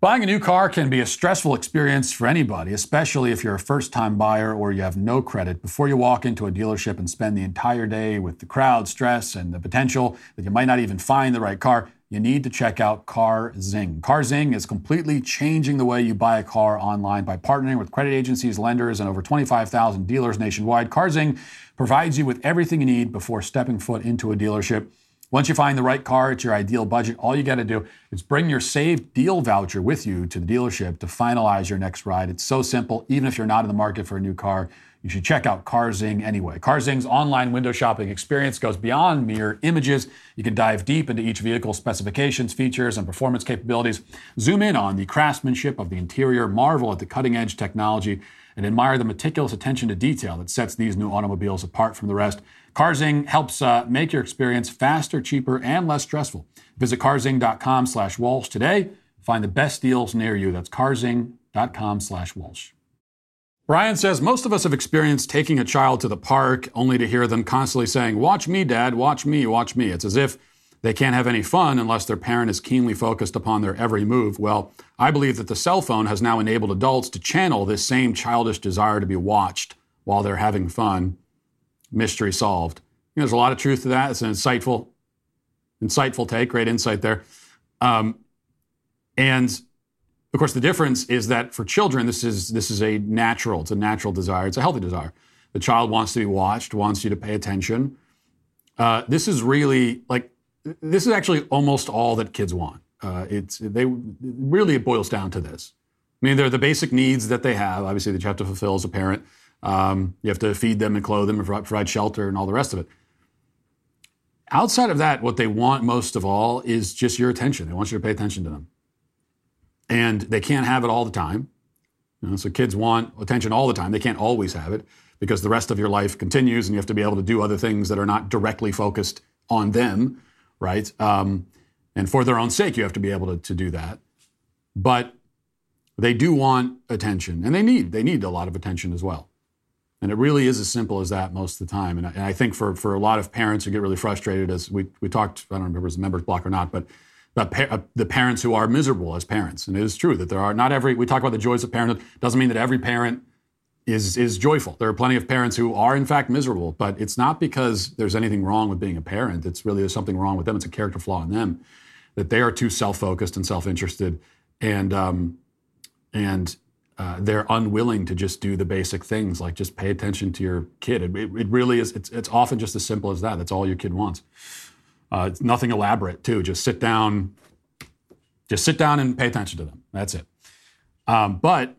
Buying a new car can be a stressful experience for anybody, especially if you're a first time buyer or you have no credit. Before you walk into a dealership and spend the entire day with the crowd, stress, and the potential that you might not even find the right car, you need to check out CarZing. CarZing is completely changing the way you buy a car online by partnering with credit agencies, lenders, and over 25,000 dealers nationwide. CarZing provides you with everything you need before stepping foot into a dealership. Once you find the right car at your ideal budget, all you got to do is bring your saved deal voucher with you to the dealership to finalize your next ride. It's so simple. Even if you're not in the market for a new car, you should check out CarZing anyway. CarZing's online window shopping experience goes beyond mere images. You can dive deep into each vehicle's specifications, features, and performance capabilities. Zoom in on the craftsmanship of the interior, marvel at the cutting edge technology, and admire the meticulous attention to detail that sets these new automobiles apart from the rest. CarZing helps uh, make your experience faster, cheaper, and less stressful. Visit carzing.com slash Walsh today. Find the best deals near you. That's carzing.com slash Walsh. Brian says most of us have experienced taking a child to the park only to hear them constantly saying, Watch me, Dad, watch me, watch me. It's as if they can't have any fun unless their parent is keenly focused upon their every move. Well, I believe that the cell phone has now enabled adults to channel this same childish desire to be watched while they're having fun. Mystery solved. You know, there's a lot of truth to that. It's an insightful, insightful take. Great insight there. Um, and of course, the difference is that for children, this is this is a natural. It's a natural desire. It's a healthy desire. The child wants to be watched, wants you to pay attention. Uh, this is really like this is actually almost all that kids want. Uh, it's they really it boils down to this. I mean, they're the basic needs that they have. Obviously, that you have to fulfill as a parent. Um, you have to feed them and clothe them and provide shelter and all the rest of it. Outside of that, what they want most of all is just your attention. They want you to pay attention to them and they can't have it all the time. You know, so kids want attention all the time. They can't always have it because the rest of your life continues, and you have to be able to do other things that are not directly focused on them, right? Um, and for their own sake, you have to be able to, to do that. But they do want attention, and they need they need a lot of attention as well. And it really is as simple as that most of the time. And I, and I think for for a lot of parents who get really frustrated, as we we talked, I don't remember if it was a members block or not, but uh, the parents who are miserable as parents. And it is true that there are not every, we talk about the joys of parenthood, doesn't mean that every parent is, is joyful. There are plenty of parents who are in fact miserable, but it's not because there's anything wrong with being a parent. It's really there's something wrong with them. It's a character flaw in them that they are too self-focused and self-interested and, um, and uh, they're unwilling to just do the basic things like just pay attention to your kid. It, it, it really is, it's, it's often just as simple as that. That's all your kid wants. Uh, it's nothing elaborate, too. Just sit down, just sit down and pay attention to them. That's it. Um, but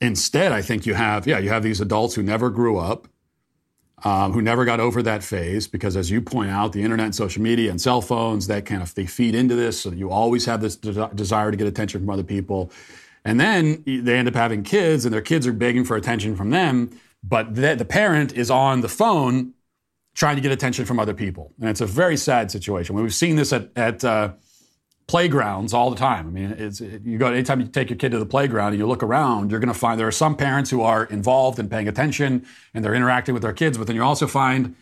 instead, I think you have, yeah, you have these adults who never grew up, um, who never got over that phase, because as you point out, the internet and social media and cell phones, that kind of, they feed into this so you always have this de- desire to get attention from other people. And then they end up having kids, and their kids are begging for attention from them, but the, the parent is on the phone trying to get attention from other people. And it's a very sad situation. We've seen this at, at uh, playgrounds all the time. I mean, it's, it, you go anytime you take your kid to the playground and you look around, you're going to find there are some parents who are involved and paying attention and they're interacting with their kids, but then you also find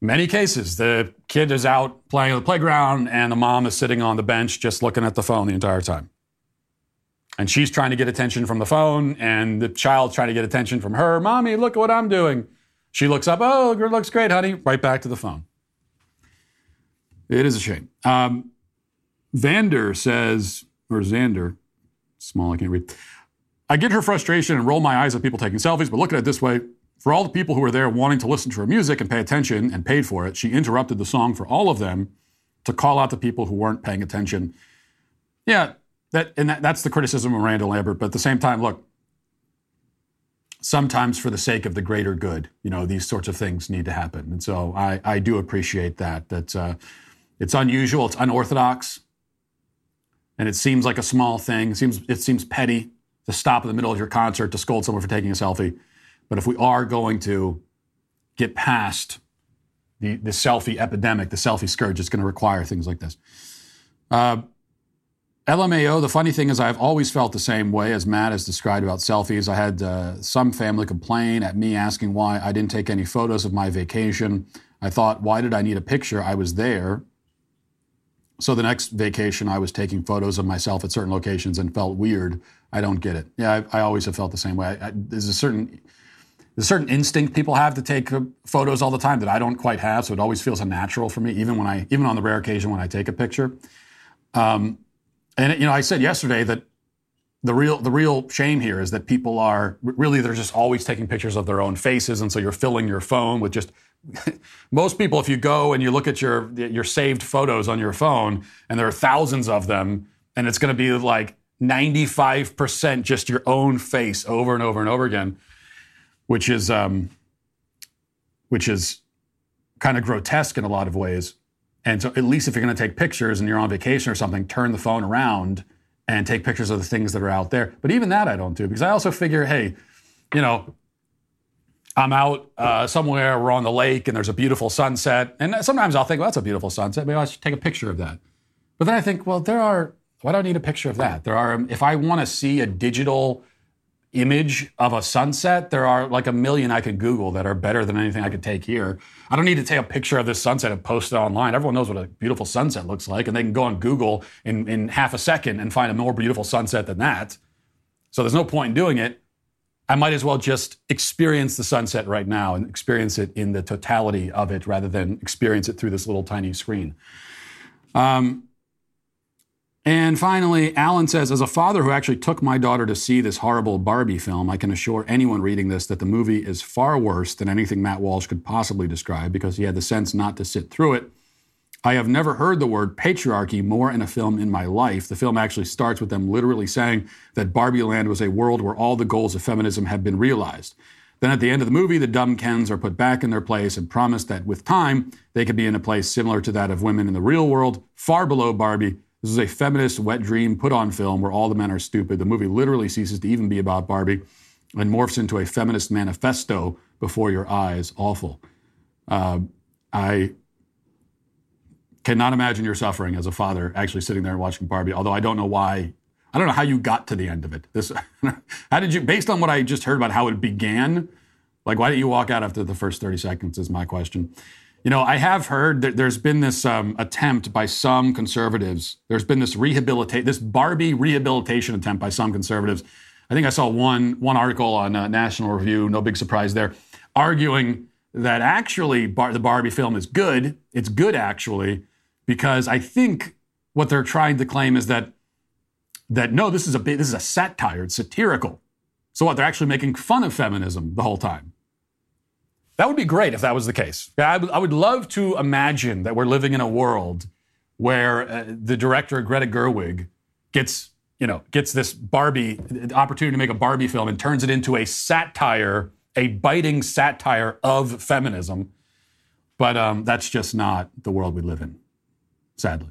many cases the kid is out playing on the playground and the mom is sitting on the bench just looking at the phone the entire time. And she's trying to get attention from the phone, and the child's trying to get attention from her. Mommy, look at what I'm doing. She looks up, oh, it looks great, honey. Right back to the phone. It is a shame. Um, Vander says, or Xander, small, I can't read. I get her frustration and roll my eyes at people taking selfies, but look at it this way. For all the people who were there wanting to listen to her music and pay attention and paid for it, she interrupted the song for all of them to call out the people who weren't paying attention. Yeah, that and that, that's the criticism of Miranda Lambert. But at the same time, look, sometimes for the sake of the greater good, you know, these sorts of things need to happen. And so I, I do appreciate that. That uh, it's unusual, it's unorthodox, and it seems like a small thing. It seems it seems petty to stop in the middle of your concert to scold someone for taking a selfie. But if we are going to get past the, the selfie epidemic, the selfie scourge, it's going to require things like this. Uh, LMAO, the funny thing is, I've always felt the same way as Matt has described about selfies. I had uh, some family complain at me asking why I didn't take any photos of my vacation. I thought, why did I need a picture? I was there. So the next vacation, I was taking photos of myself at certain locations and felt weird. I don't get it. Yeah, I, I always have felt the same way. I, I, there's a certain there's a certain instinct people have to take uh, photos all the time that I don't quite have. So it always feels unnatural for me, even when I even on the rare occasion when I take a picture. Um, and you know, I said yesterday that the real the real shame here is that people are really they're just always taking pictures of their own faces, and so you're filling your phone with just. most people, if you go and you look at your your saved photos on your phone, and there are thousands of them, and it's going to be like 95% just your own face over and over and over again, which is um, which is kind of grotesque in a lot of ways. And so, at least if you're going to take pictures and you're on vacation or something, turn the phone around and take pictures of the things that are out there. But even that I don't do because I also figure, hey, you know, I'm out uh, somewhere, we're on the lake, and there's a beautiful sunset. And sometimes I'll think, well, that's a beautiful sunset. Maybe I should take a picture of that. But then I think, well, there are, why do I need a picture of that? There are, if I want to see a digital image of a sunset, there are like a million I could Google that are better than anything I could take here. I don't need to take a picture of this sunset and post it online. Everyone knows what a beautiful sunset looks like, and they can go on Google in, in half a second and find a more beautiful sunset than that. So there's no point in doing it. I might as well just experience the sunset right now and experience it in the totality of it rather than experience it through this little tiny screen. Um, and finally, Alan says, as a father who actually took my daughter to see this horrible Barbie film, I can assure anyone reading this that the movie is far worse than anything Matt Walsh could possibly describe because he had the sense not to sit through it. I have never heard the word patriarchy more in a film in my life. The film actually starts with them literally saying that Barbie Land was a world where all the goals of feminism have been realized. Then at the end of the movie, the dumb Kens are put back in their place and promised that with time, they could be in a place similar to that of women in the real world, far below Barbie, this is a feminist wet dream put on film where all the men are stupid. The movie literally ceases to even be about Barbie and morphs into a feminist manifesto before your eyes. Awful. Uh, I cannot imagine your suffering as a father actually sitting there watching Barbie, although I don't know why. I don't know how you got to the end of it. This, how did you, based on what I just heard about how it began, like why didn't you walk out after the first 30 seconds is my question. You know, I have heard that there's been this um, attempt by some conservatives. There's been this rehabilitate, this Barbie rehabilitation attempt by some conservatives. I think I saw one one article on uh, National Review. No big surprise there, arguing that actually Bar- the Barbie film is good. It's good actually because I think what they're trying to claim is that that no, this is a this is a satire. It's satirical. So what? They're actually making fun of feminism the whole time. That would be great if that was the case. I, w- I would love to imagine that we're living in a world where uh, the director Greta Gerwig gets, you know, gets this Barbie opportunity to make a Barbie film and turns it into a satire, a biting satire of feminism. But um, that's just not the world we live in, sadly.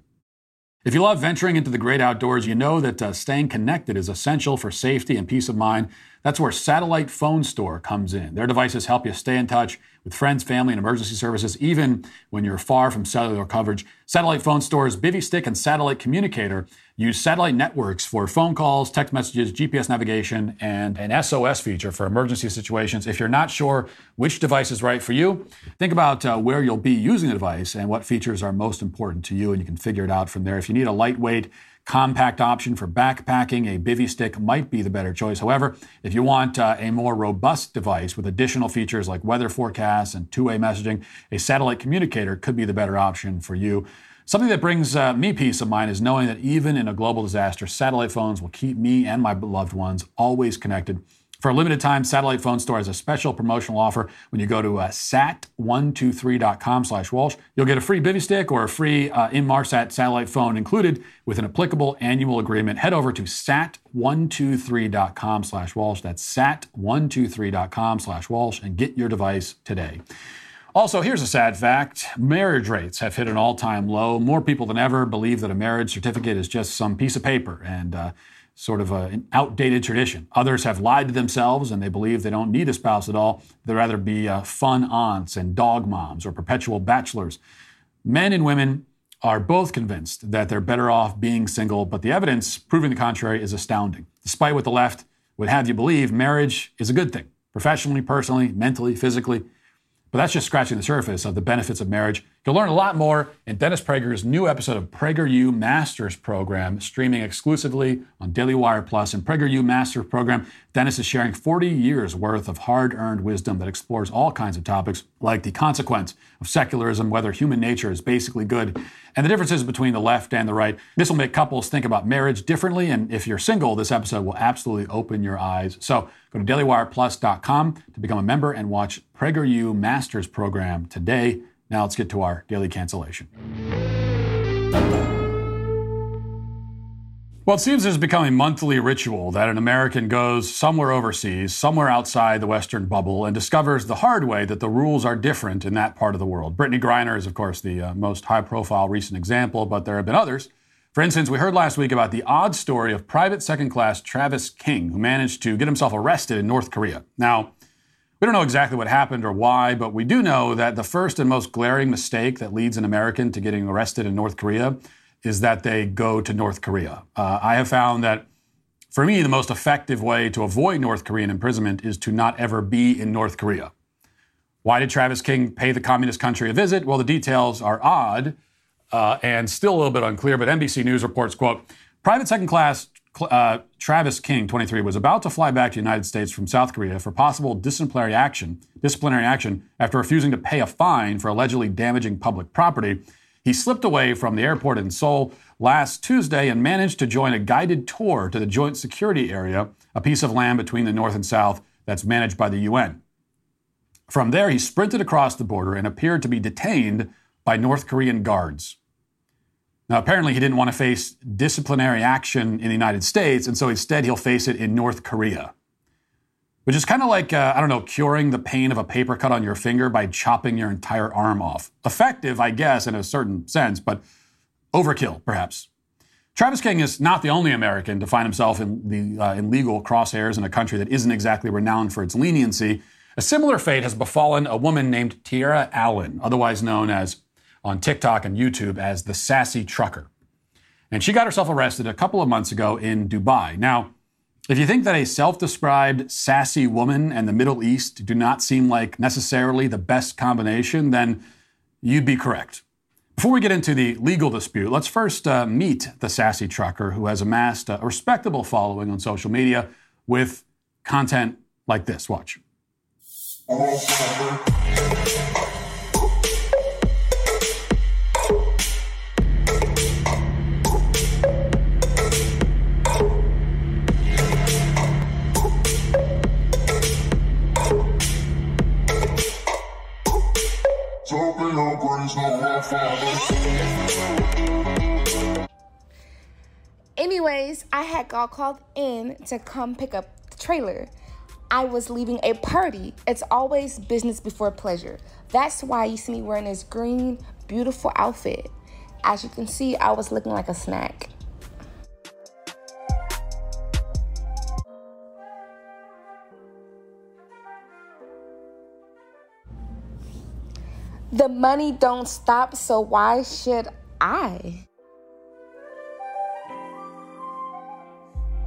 If you love venturing into the great outdoors, you know that uh, staying connected is essential for safety and peace of mind. That's where Satellite Phone Store comes in. Their devices help you stay in touch with friends, family, and emergency services, even when you're far from cellular coverage. Satellite Phone Store's Bivy Stick and Satellite Communicator use satellite networks for phone calls, text messages, GPS navigation, and an SOS feature for emergency situations. If you're not sure which device is right for you, think about uh, where you'll be using the device and what features are most important to you, and you can figure it out from there. If you need a lightweight, compact option for backpacking, a bivy stick might be the better choice. However, if you want uh, a more robust device with additional features like weather forecasts and two way messaging, a satellite communicator could be the better option for you. Something that brings uh, me peace of mind is knowing that even in a global disaster, satellite phones will keep me and my loved ones always connected. For a limited time, Satellite Phone Store has a special promotional offer. When you go to uh, sat123.com slash Walsh, you'll get a free bivy stick or a free uh, Inmarsat satellite phone included with an applicable annual agreement. Head over to sat123.com slash Walsh. That's sat123.com slash Walsh and get your device today. Also, here's a sad fact marriage rates have hit an all time low. More people than ever believe that a marriage certificate is just some piece of paper. And, uh, sort of a, an outdated tradition. Others have lied to themselves and they believe they don't need a spouse at all. They'd rather be uh, fun aunts and dog moms or perpetual bachelors. Men and women are both convinced that they're better off being single, but the evidence proving the contrary is astounding. Despite what the left would have you believe, marriage is a good thing, professionally, personally, mentally, physically. But that's just scratching the surface of the benefits of marriage. You'll learn a lot more in Dennis Prager's new episode of PragerU Masters Program, streaming exclusively on Daily Wire Plus. In PragerU Masters Program, Dennis is sharing 40 years worth of hard earned wisdom that explores all kinds of topics like the consequence of secularism, whether human nature is basically good, and the differences between the left and the right. This will make couples think about marriage differently. And if you're single, this episode will absolutely open your eyes. So go to dailywireplus.com to become a member and watch PragerU Masters Program today. Now let's get to our daily cancellation. Well, it seems there's become a monthly ritual that an American goes somewhere overseas, somewhere outside the Western bubble, and discovers the hard way that the rules are different in that part of the world. Brittney Griner is, of course, the uh, most high profile recent example, but there have been others. For instance, we heard last week about the odd story of private second class Travis King, who managed to get himself arrested in North Korea. Now, we don't know exactly what happened or why, but we do know that the first and most glaring mistake that leads an American to getting arrested in North Korea is that they go to North Korea. Uh, I have found that for me, the most effective way to avoid North Korean imprisonment is to not ever be in North Korea. Why did Travis King pay the communist country a visit? Well, the details are odd uh, and still a little bit unclear, but NBC News reports, quote, private second class uh, Travis King, 23, was about to fly back to the United States from South Korea for possible disciplinary action, disciplinary action after refusing to pay a fine for allegedly damaging public property. He slipped away from the airport in Seoul last Tuesday and managed to join a guided tour to the Joint Security Area, a piece of land between the North and South that's managed by the UN. From there, he sprinted across the border and appeared to be detained by North Korean guards. Now, apparently, he didn't want to face disciplinary action in the United States, and so instead he'll face it in North Korea. Which is kind of like, uh, I don't know, curing the pain of a paper cut on your finger by chopping your entire arm off. Effective, I guess, in a certain sense, but overkill, perhaps. Travis King is not the only American to find himself in, the, uh, in legal crosshairs in a country that isn't exactly renowned for its leniency. A similar fate has befallen a woman named Tierra Allen, otherwise known as on TikTok and YouTube as the Sassy Trucker. And she got herself arrested a couple of months ago in Dubai. Now, if you think that a self described sassy woman and the Middle East do not seem like necessarily the best combination, then you'd be correct. Before we get into the legal dispute, let's first uh, meet the sassy trucker who has amassed a respectable following on social media with content like this. Watch. Anyways, I had got called in to come pick up the trailer. I was leaving a party. It's always business before pleasure. That's why you see me wearing this green, beautiful outfit. as you can see, I was looking like a snack. The money don't stop, so why should I?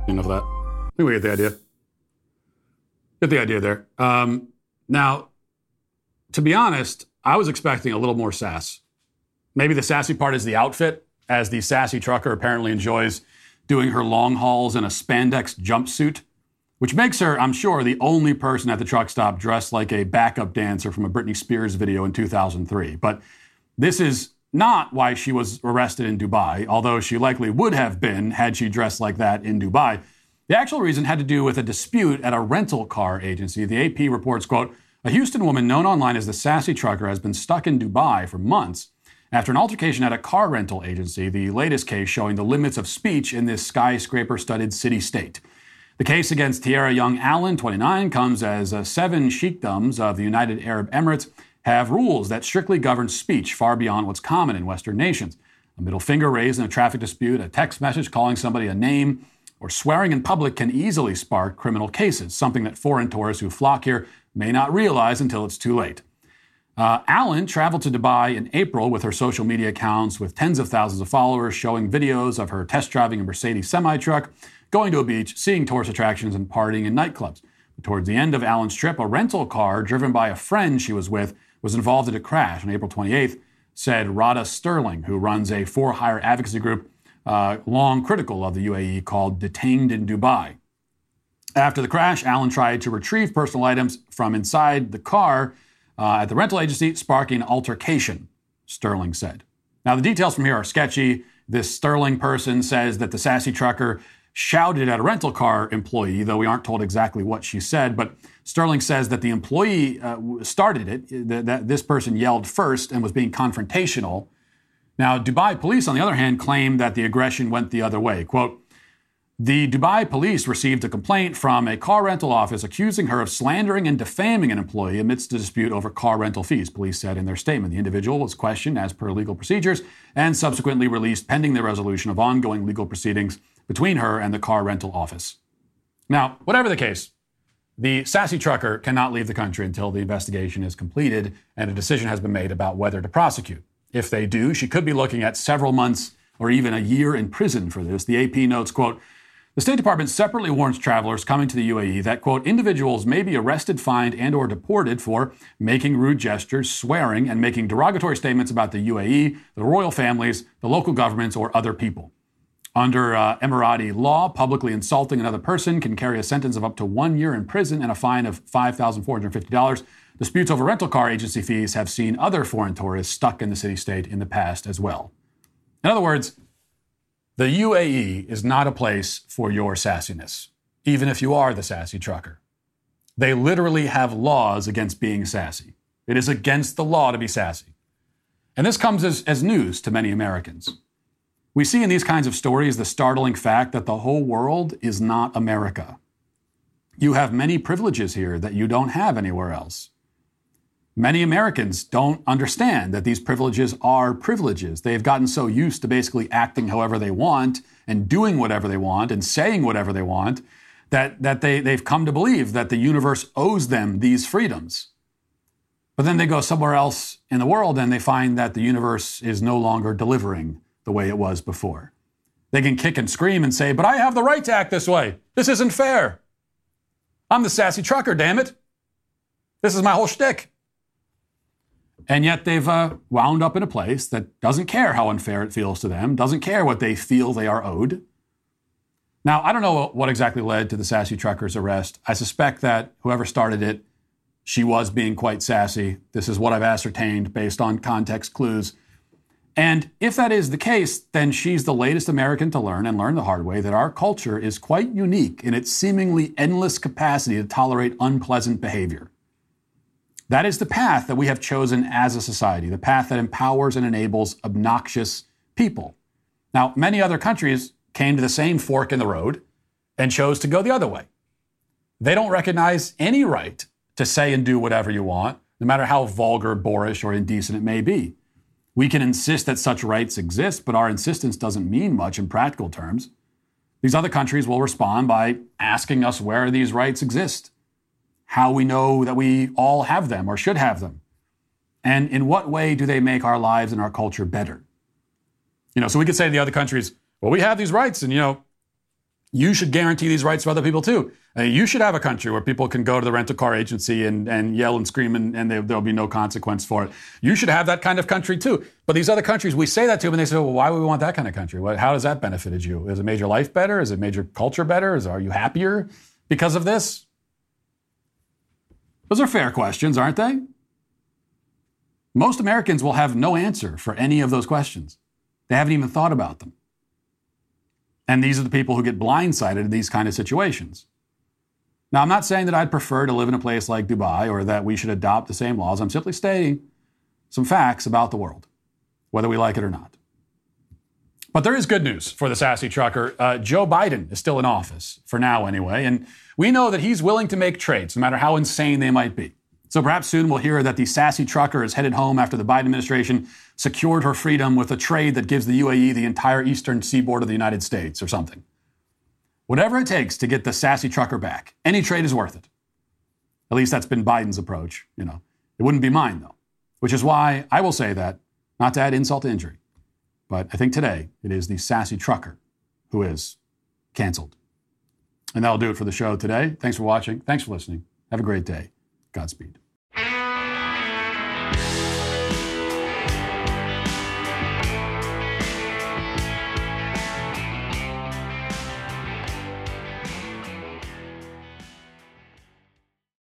Enough of that. I think we get the idea. Get the idea there. Um, now, to be honest, I was expecting a little more sass. Maybe the sassy part is the outfit, as the sassy trucker apparently enjoys doing her long hauls in a spandex jumpsuit, which makes her, I'm sure, the only person at the truck stop dressed like a backup dancer from a Britney Spears video in 2003. But this is not why she was arrested in Dubai, although she likely would have been had she dressed like that in Dubai. The actual reason had to do with a dispute at a rental car agency. The AP reports, quote, a Houston woman known online as the Sassy Trucker has been stuck in Dubai for months after an altercation at a car rental agency, the latest case showing the limits of speech in this skyscraper studded city state. The case against Tierra Young Allen, 29, comes as uh, seven sheikdoms of the United Arab Emirates have rules that strictly govern speech far beyond what's common in Western nations. A middle finger raised in a traffic dispute, a text message calling somebody a name, or swearing in public can easily spark criminal cases, something that foreign tourists who flock here may not realize until it's too late. Uh, Allen traveled to Dubai in April with her social media accounts with tens of thousands of followers showing videos of her test driving a Mercedes semi truck, going to a beach, seeing tourist attractions, and partying in nightclubs. But towards the end of Allen's trip, a rental car driven by a friend she was with was involved in a crash on April 28th, said Radha Stirling, who runs a for hire advocacy group uh, long critical of the UAE called Detained in Dubai. After the crash, Allen tried to retrieve personal items from inside the car uh, at the rental agency, sparking altercation, Stirling said. Now, the details from here are sketchy. This Stirling person says that the sassy trucker shouted at a rental car employee, though we aren't told exactly what she said. But Stirling says that the employee uh, started it, that, that this person yelled first and was being confrontational. Now, Dubai police, on the other hand, claim that the aggression went the other way. Quote, the Dubai police received a complaint from a car rental office accusing her of slandering and defaming an employee amidst a dispute over car rental fees, police said in their statement. The individual was questioned as per legal procedures and subsequently released pending the resolution of ongoing legal proceedings between her and the car rental office. Now, whatever the case, the sassy trucker cannot leave the country until the investigation is completed and a decision has been made about whether to prosecute. If they do, she could be looking at several months or even a year in prison for this. The AP notes, quote, the State Department separately warns travelers coming to the UAE that, quote, individuals may be arrested, fined, and or deported for making rude gestures, swearing, and making derogatory statements about the UAE, the royal families, the local governments, or other people. Under uh, Emirati law, publicly insulting another person can carry a sentence of up to one year in prison and a fine of $5,450. Disputes over rental car agency fees have seen other foreign tourists stuck in the city state in the past as well. In other words, the UAE is not a place for your sassiness, even if you are the sassy trucker. They literally have laws against being sassy. It is against the law to be sassy. And this comes as, as news to many Americans. We see in these kinds of stories the startling fact that the whole world is not America. You have many privileges here that you don't have anywhere else. Many Americans don't understand that these privileges are privileges. They've gotten so used to basically acting however they want and doing whatever they want and saying whatever they want that, that they, they've come to believe that the universe owes them these freedoms. But then they go somewhere else in the world and they find that the universe is no longer delivering the way it was before. They can kick and scream and say, But I have the right to act this way. This isn't fair. I'm the sassy trucker, damn it. This is my whole shtick. And yet they've uh, wound up in a place that doesn't care how unfair it feels to them, doesn't care what they feel they are owed. Now, I don't know what exactly led to the sassy trucker's arrest. I suspect that whoever started it, she was being quite sassy. This is what I've ascertained based on context clues. And if that is the case, then she's the latest American to learn and learn the hard way that our culture is quite unique in its seemingly endless capacity to tolerate unpleasant behavior. That is the path that we have chosen as a society, the path that empowers and enables obnoxious people. Now, many other countries came to the same fork in the road and chose to go the other way. They don't recognize any right to say and do whatever you want, no matter how vulgar, boorish, or indecent it may be. We can insist that such rights exist, but our insistence doesn't mean much in practical terms. These other countries will respond by asking us where these rights exist, how we know that we all have them or should have them, and in what way do they make our lives and our culture better. You know, so we could say to the other countries, well, we have these rights, and you know, you should guarantee these rights for other people too. Uh, you should have a country where people can go to the rental car agency and, and yell and scream and, and there, will be no consequence for it. You should have that kind of country too. But these other countries, we say that to them and they say, well, why would we want that kind of country? What, how does that benefited you? Is it made your life better? Is it made your culture better? Is, are you happier because of this? Those are fair questions, aren't they? Most Americans will have no answer for any of those questions. They haven't even thought about them. And these are the people who get blindsided in these kind of situations. Now, I'm not saying that I'd prefer to live in a place like Dubai or that we should adopt the same laws. I'm simply stating some facts about the world, whether we like it or not. But there is good news for the sassy trucker. Uh, Joe Biden is still in office, for now anyway, and we know that he's willing to make trades, no matter how insane they might be. So perhaps soon we'll hear that the sassy trucker is headed home after the Biden administration secured her freedom with a trade that gives the UAE the entire eastern seaboard of the United States or something. Whatever it takes to get the sassy trucker back, any trade is worth it. At least that's been Biden's approach, you know. It wouldn't be mine, though, which is why I will say that, not to add insult to injury. But I think today it is the sassy trucker who is canceled. And that'll do it for the show today. Thanks for watching. Thanks for listening. Have a great day. Godspeed.